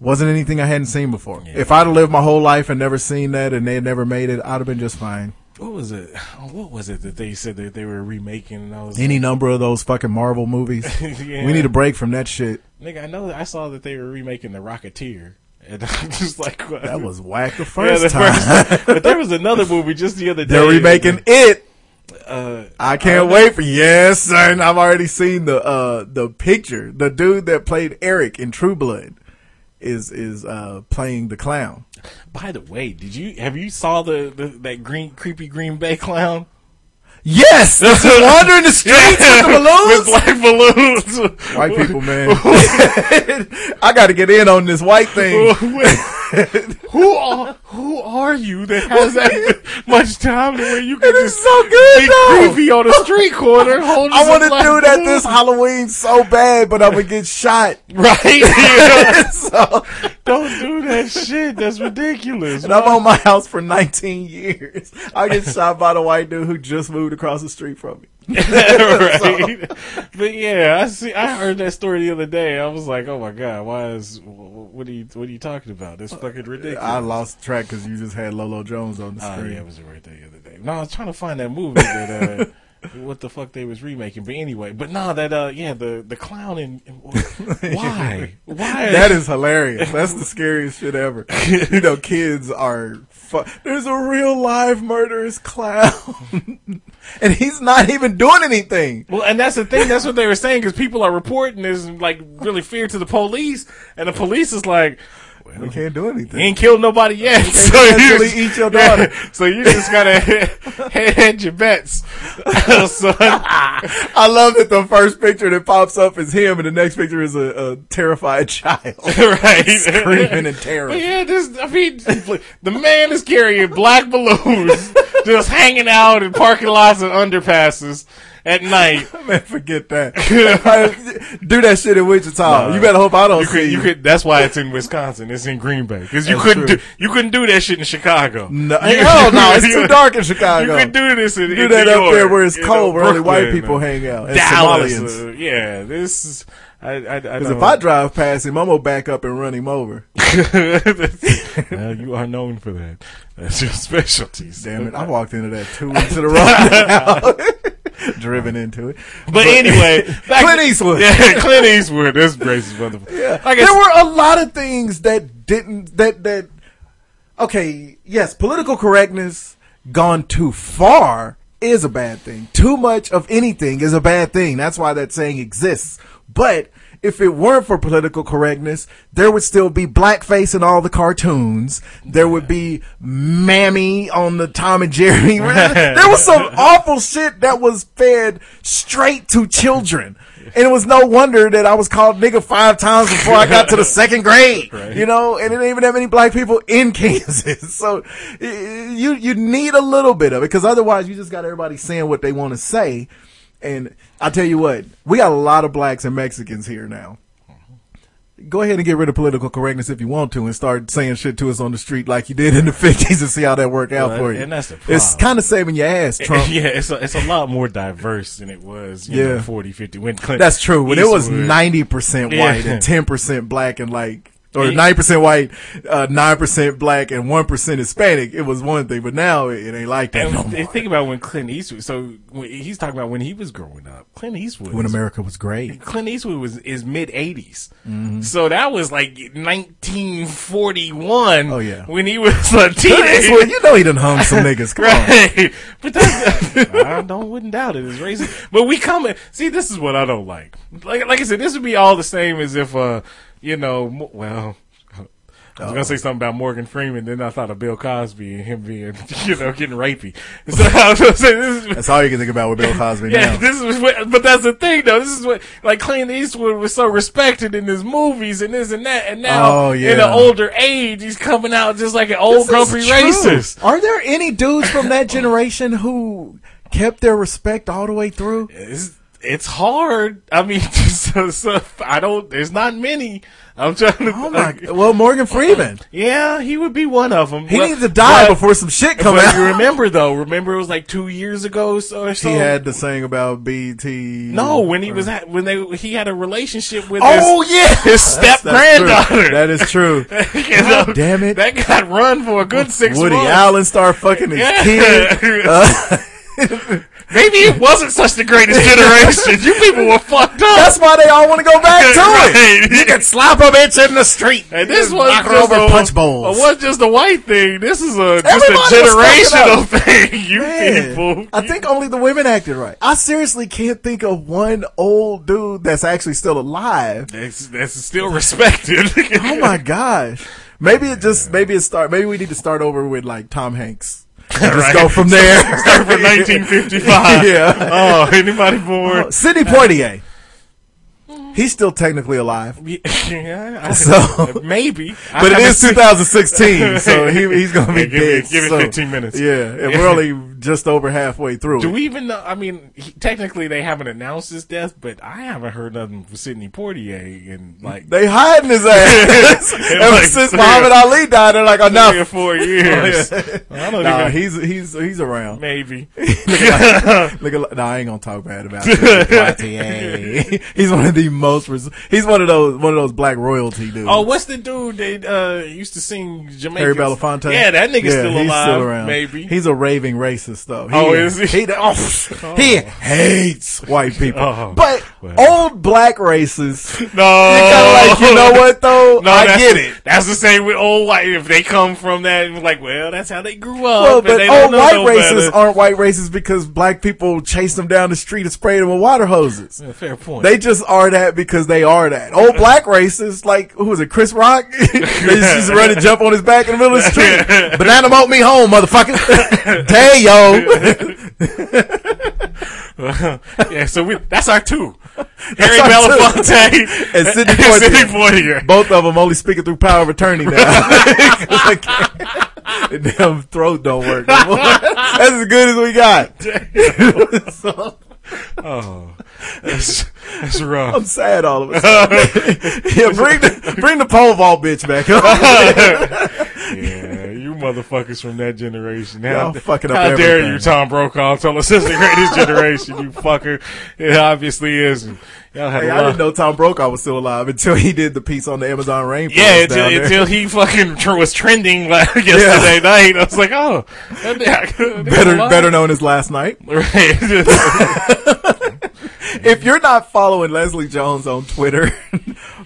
Wasn't anything I hadn't seen before. If I'd have lived my whole life and never seen that and they had never made it, I'd have been just fine. What was it? Oh, What was it that they said that they were remaking? And I was Any number of those fucking Marvel movies. Yeah. We need a break from that shit. nigga. I know. that I saw that they were remaking the Rocketeer, and I'm just like, what? That was whack the Yeah, first the time. first- but there was another movie just the other day. They're remaking it. Uh, I can't I- wait for yes, son. I've already seen the uh the picture. The dude that played Eric in True Blood is is uh playing the clown. by the way, did you have you saw the, the that green creepy Green Bay clown? Yes, that's just wandering the streets with the balloons. with black balloons. White people, man. I got to get in on this white thing. who are who are you that has that much time to where you can It is just so good, be though. creepy on a street corner I want to black do that balloons? this Halloween so bad, but I'm gonna get shot. right. Yeah. so, Don't do that shit. That's ridiculous. and I'm on my house for 19 years. I get shot by the white dude who just moved across the street from me. right. But yeah, I see. I heard that story the other day. I was like, oh my god, why is what are you what are you talking about? It's fucking ridiculous. I lost track because you just had Lolo Jones on the Oh screen. yeah, it was right there the other day. No, I was trying to find that movie that uh, what the fuck they was remaking. But anyway, but no, that uh, yeah, the the clown and why why That is hilarious. That's the scariest shit ever. You know, kids are. Fu- There's a real live murderous clown, and he's not even doing anything. Well, and that's the thing. That's what they were saying because people are reporting this and like really fear to the police, and the police is like, We can't do anything. "He ain't killed nobody yet." that till he eat your daughter. so you just gotta hedge your bets. I love that the first picture that pops up is him, and the next picture is a, a terrified child right? screaming in terror. But yeah, this, I mean, the man is carrying black balloons, just hanging out in parking lots and underpasses at night. Man, forget that. do that shit in Wichita. you better hope I don't You see could, you could. That's why it's in Wisconsin. It's in Green Bay because you That's couldn't true. do you couldn't do that shit in Chicago. No, You- hell no, it's too dark in Chicago. You could do this in, do in that New up York, there where it's cold, know, where only white people hang out. And Dallas, uh, yeah, this is. I, I, I Because if I drive past him, I'm gonna back up and run him over. well, you are known for that. That's your specialty. Damn it! I walked into that two weeks in a row. Driven into it. But anyway, back Clint Eastwood. Yeah, Clint Eastwood. That's motherfucker. Yeah. There were a lot of things that didn't that that okay, yes, political correctness gone too far is a bad thing. Too much of anything is a bad thing. That's why that saying exists. But if it weren't for political correctness, there would still be blackface in all the cartoons. There would be Mammy on the Tom and Jerry. there was some awful shit that was fed straight to children. And it was no wonder that I was called nigga five times before I got to the second grade. You know, and it didn't even have any black people in Kansas. So you you need a little bit of it because otherwise you just got everybody saying what they want to say. And I tell you what, we got a lot of blacks and Mexicans here now. Go ahead and get rid of political correctness if you want to and start saying shit to us on the street like you did in the 50s and see how that worked out Well, for you. and that's the It's kind of saving your ass, Trump. yeah, it's a, it's a lot more diverse than it was, you Yeah. know, 40, 50. When Clinton, That's true. When it was ninety percent Yeah. white and ten percent black and like, or nine percent white, uh, nine percent black and one percent Hispanic, it was one thing. But now it, it ain't like that And no th- think about when Clint Eastwood. So when he's talking about when he was growing up. Clint Eastwood. When was- America was great. Clint Eastwood was is mid 80s. Mm-hmm. So that was like 1941. Oh, yeah. when he was a teenager. You know he done hung some niggas. Right, but that's I don't wouldn't doubt it. It's racist, but we come in. See, this is what I don't like. Like, like I said, this would be all the same as if, uh, you know, well, I was gonna say oh. something about Morgan Freeman, then I thought of Bill Cosby and him being, you know, getting rapey. So I was gonna say this is. That's all you can think about with Bill Cosby Yeah, now. this is what, but that's the thing though. This is what, like Clint Eastwood was so respected in his movies and this and that, and now Oh, in yeah. an older age, he's coming out just like an old grumpy racist. Are there any dudes from that generation who kept their respect all the way through? It's, it's hard. I mean, so, so, I don't. There's not many. I'm trying to. Oh my! Well, Morgan Freeman. Yeah, he would be one of them. He needs to die before some shit comes out. you remember though? Remember it was like two years ago so or so. He had to sing about BT. no when he was at, when they he had a relationship with Oh his, yeah, his step granddaughter. That is true. You know, damn it. That got run for a good six Woody months. Allen started fucking his kid. Uh, Maybe it wasn't such the greatest generation. you people were fucked up. That's why they all want to go back to Right. it. You can slap a bitch in the street. And this was knock her just over a, punch bowls. It was just a white thing. This is a just Everybody a generational thing. You Man, people. I think only the women acted right. I seriously can't think of one old dude that's actually still alive. that's, that's still respected. Oh my gosh. Maybe it just maybe it start maybe we need to start over with like Tom Hanks. Just Right. go from there. Start from 1955. Yeah. Oh, anybody born? Oh, Sidney Poitier. He's still technically alive. yeah, I- So- maybe, But it is seen- 2016, so he, he's going to be Hey, give me- give so- 15 minutes. Yeah, and we're only just over halfway through. Do it. we even know? I mean, he, technically they haven't announced his death, but I haven't heard nothing from Sidney Poitier and like They hiding his ass ever like since three Muhammad or- Ali died. They're like, three or enough. four years. I don't Nah, even. he's he's he's around. Maybe. Look at, nah, I ain't gonna talk bad about Poitier. he's one of the most. Res- he's one of those one of those black royalty dudes. Oh, what's the dude that uh, used to sing Jamaican? Harry Belafonte. Yeah, that nigga's Yeah, still he's alive. still around. Maybe. he's a raving racist though. He, Oh, is he? He, oh, he hates white people, Oh, but well. old black racists. no. You kind of like, you know what though? No, I get it. That's the same with old white. If they come from that, like, well, that's how they grew up. Well, but they old white no racists better. aren't white racists because black people chase them down the street and spray them with water hoses. Yeah, fair point. They just are that because they are that. Old black racists, like who was it, Chris Rock? they just used to jump on his back in the middle of the street. Banana boat me home, motherfucker. Day yeah, so we, that's our two. Harry our two. Belafonte And Sidney Sidney Poitier. Poitier. Both of them only speaking through power of attorney now. damn throat don't work. anymore. That's as good as we got. So, Oh, that's, that's I'm sad all of a sudden. yeah, bring the bring the pole vault bitch back up. Yeah, motherfuckers from that generation. Y'all How, fucking up how dare you, Tom Brokaw, tell us it's the greatest generation, you fucker. It obviously is. Y'all had Hey, I didn't know Tom Brokaw was still alive until he did the piece on the Amazon rainforest. Yeah, until, until he fucking tr- was trending like yesterday night. I was like, oh, that, that, that better better known as last night. Right. If you're not following Leslie Jones on Twitter,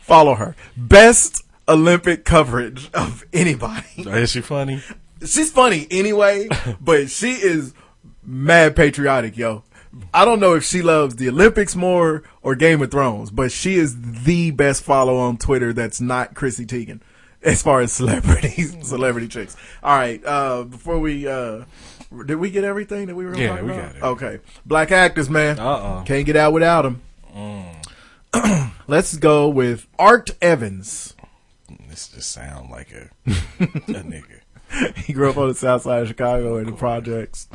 follow her. Best Olympic coverage of anybody. is she funny? She's funny anyway, but she is mad patriotic, yo. I don't know if she loves the Olympics more or Game of Thrones, but she is the best follow on Twitter that's not Chrissy Teigen as far as celebrities, celebrity chicks. All right, uh, before we, uh, did we get everything that we were Yeah, we about? got it. Okay. Black actors, man. Uh-uh. Can't get out without them. Mm. Let's go with Art Evans. This just sound like a, a nigga. He grew up on the south side of Chicago in the projects.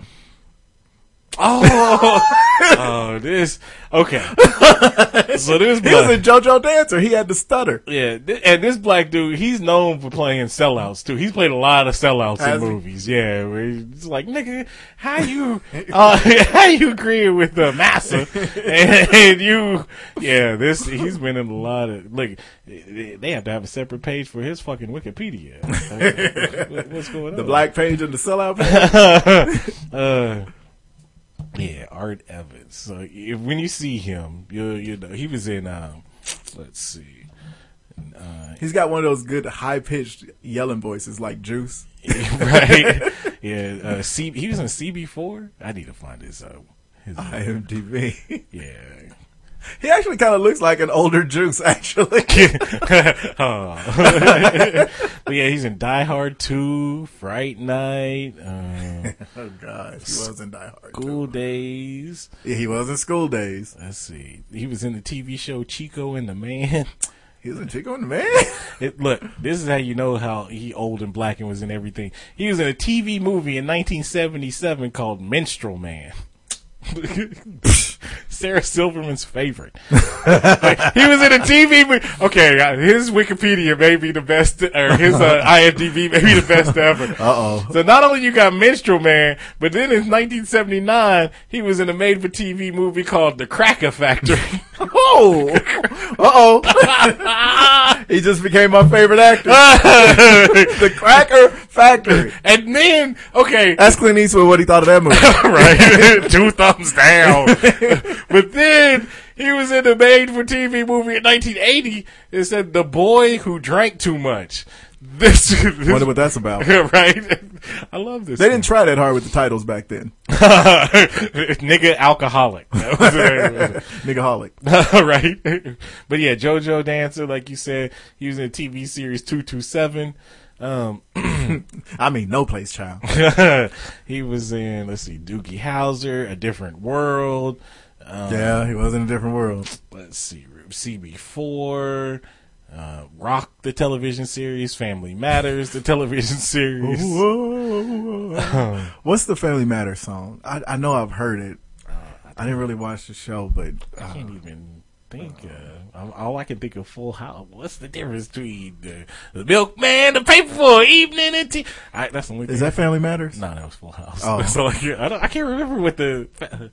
Oh, oh, this okay. So this He was black, a JoJo dancer. He had to stutter. yeah, and this black dude, he's known for playing sellouts too. He's played a lot of sellouts Has in he? movies. Yeah, where he's like, nigga, how you, uh, how you agreeing with the massa, and, you, yeah, this he's been in a lot of. Look, they have to have a separate page for his fucking Wikipedia. What- What's going on? The black page and the sellout page. uh, yeah, Art Evans. So if, when you see him, you you know he was in. Um, let's see, uh, He's got one of those good high pitched yelling voices like Juice. right? yeah, uh, C, he was in CB four. I need to find his. Uh, his IMDb. yeah. He actually kind of looks like an older Juice, actually. Oh. but yeah, he's in Die Hard two, Fright Night, uh, oh gosh, he was in Die Hard. too. School Days. Yeah, he was in School Days. Let's see, he was in the TV show Chico and the Man. He was in Chico and the Man. It, look, this is how you know how he old and black and was in everything. He was in a TV movie in 1977 called Minstrel Man. Sarah Silverman's favorite. he was in a TV movie. Okay, uh, his Wikipedia may be the best, or his uh, IMDb may be the best ever. Uh oh. So not only you got Minstrel Man, but then in 1979 he was in a made-for-TV movie called The Cracker Factory. Oh. Uh oh. he just became my favorite actor. the Cracker Factory. and then, okay, Ask Clint Eastwood what he thought of that movie. right? Two thumbs down. but then he was in a made-for-TV movie in 1980. It said "The Boy Who Drank Too Much." This, this Wonder what that's about. right? I love this. They didn't try that hard with the titles back then. nigga alcoholic. nigga holic. Right? But yeah, JoJo Dancer, like you said, he was in the TV series 227. Um, I mean, no place child. he was in, let's see, Doogie Howser, A Different World. Um, Yeah, he was in a different world. Let's see, CB4, uh, Rock, the television series, Family Matters, the television series. What's the Family Matters song? I, I know I've heard it. I didn't really watch the show, but I uh, can't even think. Uh, all I can think of Full House. What's the difference between the, the milkman, the paper for evening and tea? I, that's the only. is that Family Matters? No, that was Full House. Oh. That's all I, can, I, I can't remember what the.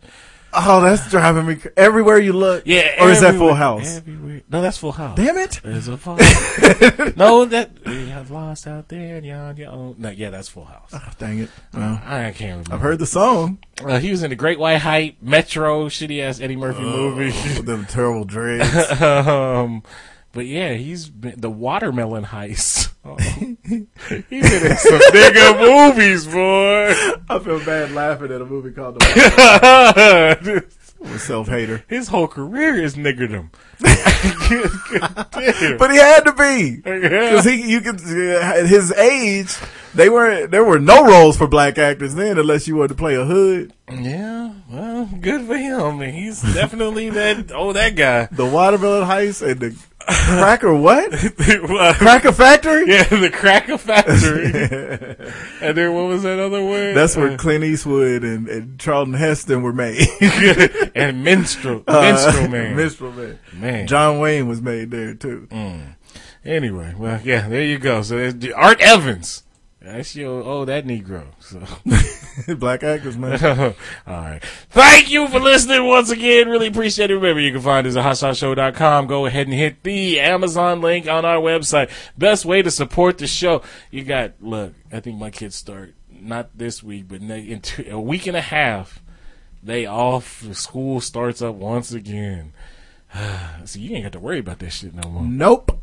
Oh, that's driving me. Everywhere you look. Yeah, Or is that Full everywhere- House? Everywhere. No, that's Full House. Damn it. There's a fall. no, that we have lost out there. Yeah, yeah, oh, no, yeah, that's Full House. Oh, dang it. Well, I can't remember. I've heard the song. Uh, he was in the Great White Hype, Metro, shitty ass Eddie Murphy With movie. them terrible dreads. um, but yeah, he's been the Watermelon Heist. Oh. he's been in some nigga movies, boy. I feel bad laughing at a movie called The Self Hater. His whole career is niggerdom. But he had to be. Because he, you could, at his age, they were there were no roles for black actors then, unless you wanted to play a hood. Yeah, well, good for him. He's definitely that. Oh, that guy. The watermelon heist and the cracker what? Well, Cracker factory? yeah, the Cracker Factory. and then what was that other word? That's where Uh, Clint Eastwood and, and Charlton Heston were made. and minstrel, Uh, minstrel man. Minstrel man. man. John Wayne was made there too. Anyway, well, yeah, there you go. So Art Evans. That's your oh that Negro. So Black actors, man. all right. Thank you for listening once again. Really appreciate it. Remember, you can find us at hotshotshow.com. Go ahead and hit the Amazon link on our website. Best way to support the show. You got look. I think my kids start not this week, but in two, a week and a half. They off. School starts up once again. so you ain't got to worry about that shit no more. Nope.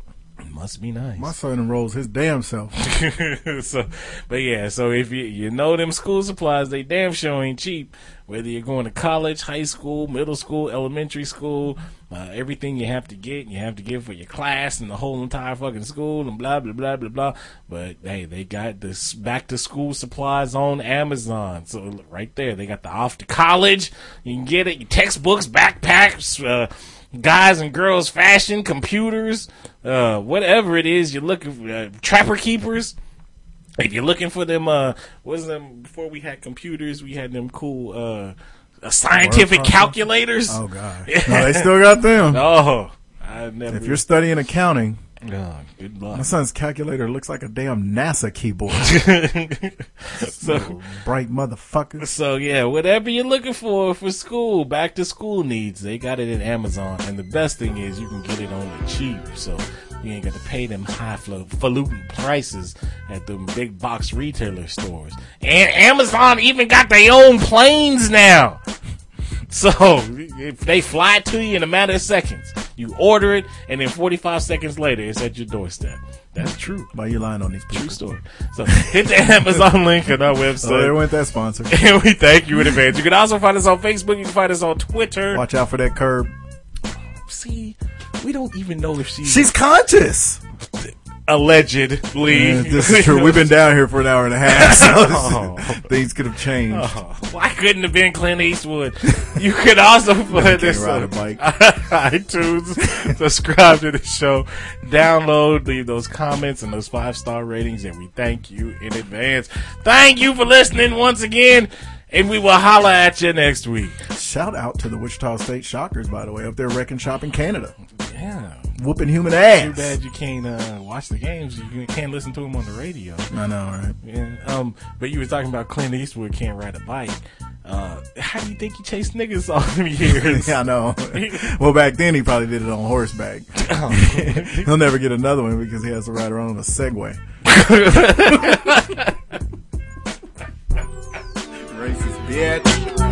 Must be nice. My son enrolls his damn self. so, but yeah, so if you you know them school supplies, they damn sure ain't cheap. Whether you're going to college, high school, middle school, elementary school, uh, everything you have to get, you have to get for your class and the whole entire fucking school and blah blah blah blah blah. But hey, they got this back to school supplies on Amazon. So right there, they got the off to college. You can get it. Your textbooks, backpacks. Uh, guys and girls fashion, computers, uh, whatever it is you're looking for, uh, trapper keepers. If you're looking for them, uh, was them before we had computers, we had them cool, uh, uh, scientific calculators. Oh god, no, they still got them. Oh, I never. If you're studying accounting, oh, good my son's calculator looks like a damn NASA keyboard. so, Bright motherfuckers. so yeah, whatever you're looking for for school, back to school needs, they got it at Amazon. And the best thing is you can get it on the cheap, so you ain't got to pay them high falutin prices at them big box retailer stores. And Amazon even got their own planes now. So if they fly to you in a matter of seconds, you order it, and then 45 seconds later, it's at your doorstep. That's true. Why you lying on these people? True story. So hit the Amazon link on our oh, website. So there went that sponsor. and we thank you in advance. You can also find us on Facebook. You can find us on Twitter. Watch out for that curb. See, we don't even know if she's, She's conscious. Allegedly. Yeah, this is true. We've been down here for an hour and a half, so Oh. things could have changed. Oh, why couldn't have been Clint Eastwood? You could also put this on iTunes, subscribe to the show, download, leave those comments and those five star ratings, and we thank you in advance. Thank you for listening once again, and we will holla at you next week. Shout out to the Wichita State Shockers, by the way, up there wrecking shop in Canada, Yeah. whooping human ass. Too bad you can't uh, watch the games. You can't listen to them on the radio. I know, right? Yeah. Um, but you were talking about Clint Eastwood can't ride a bike. Uh, how do you think he chased niggas all them years? Yeah, I know. well, back then he probably did it on horseback. He'll never get another one because he has to ride around on a Segway. bitch.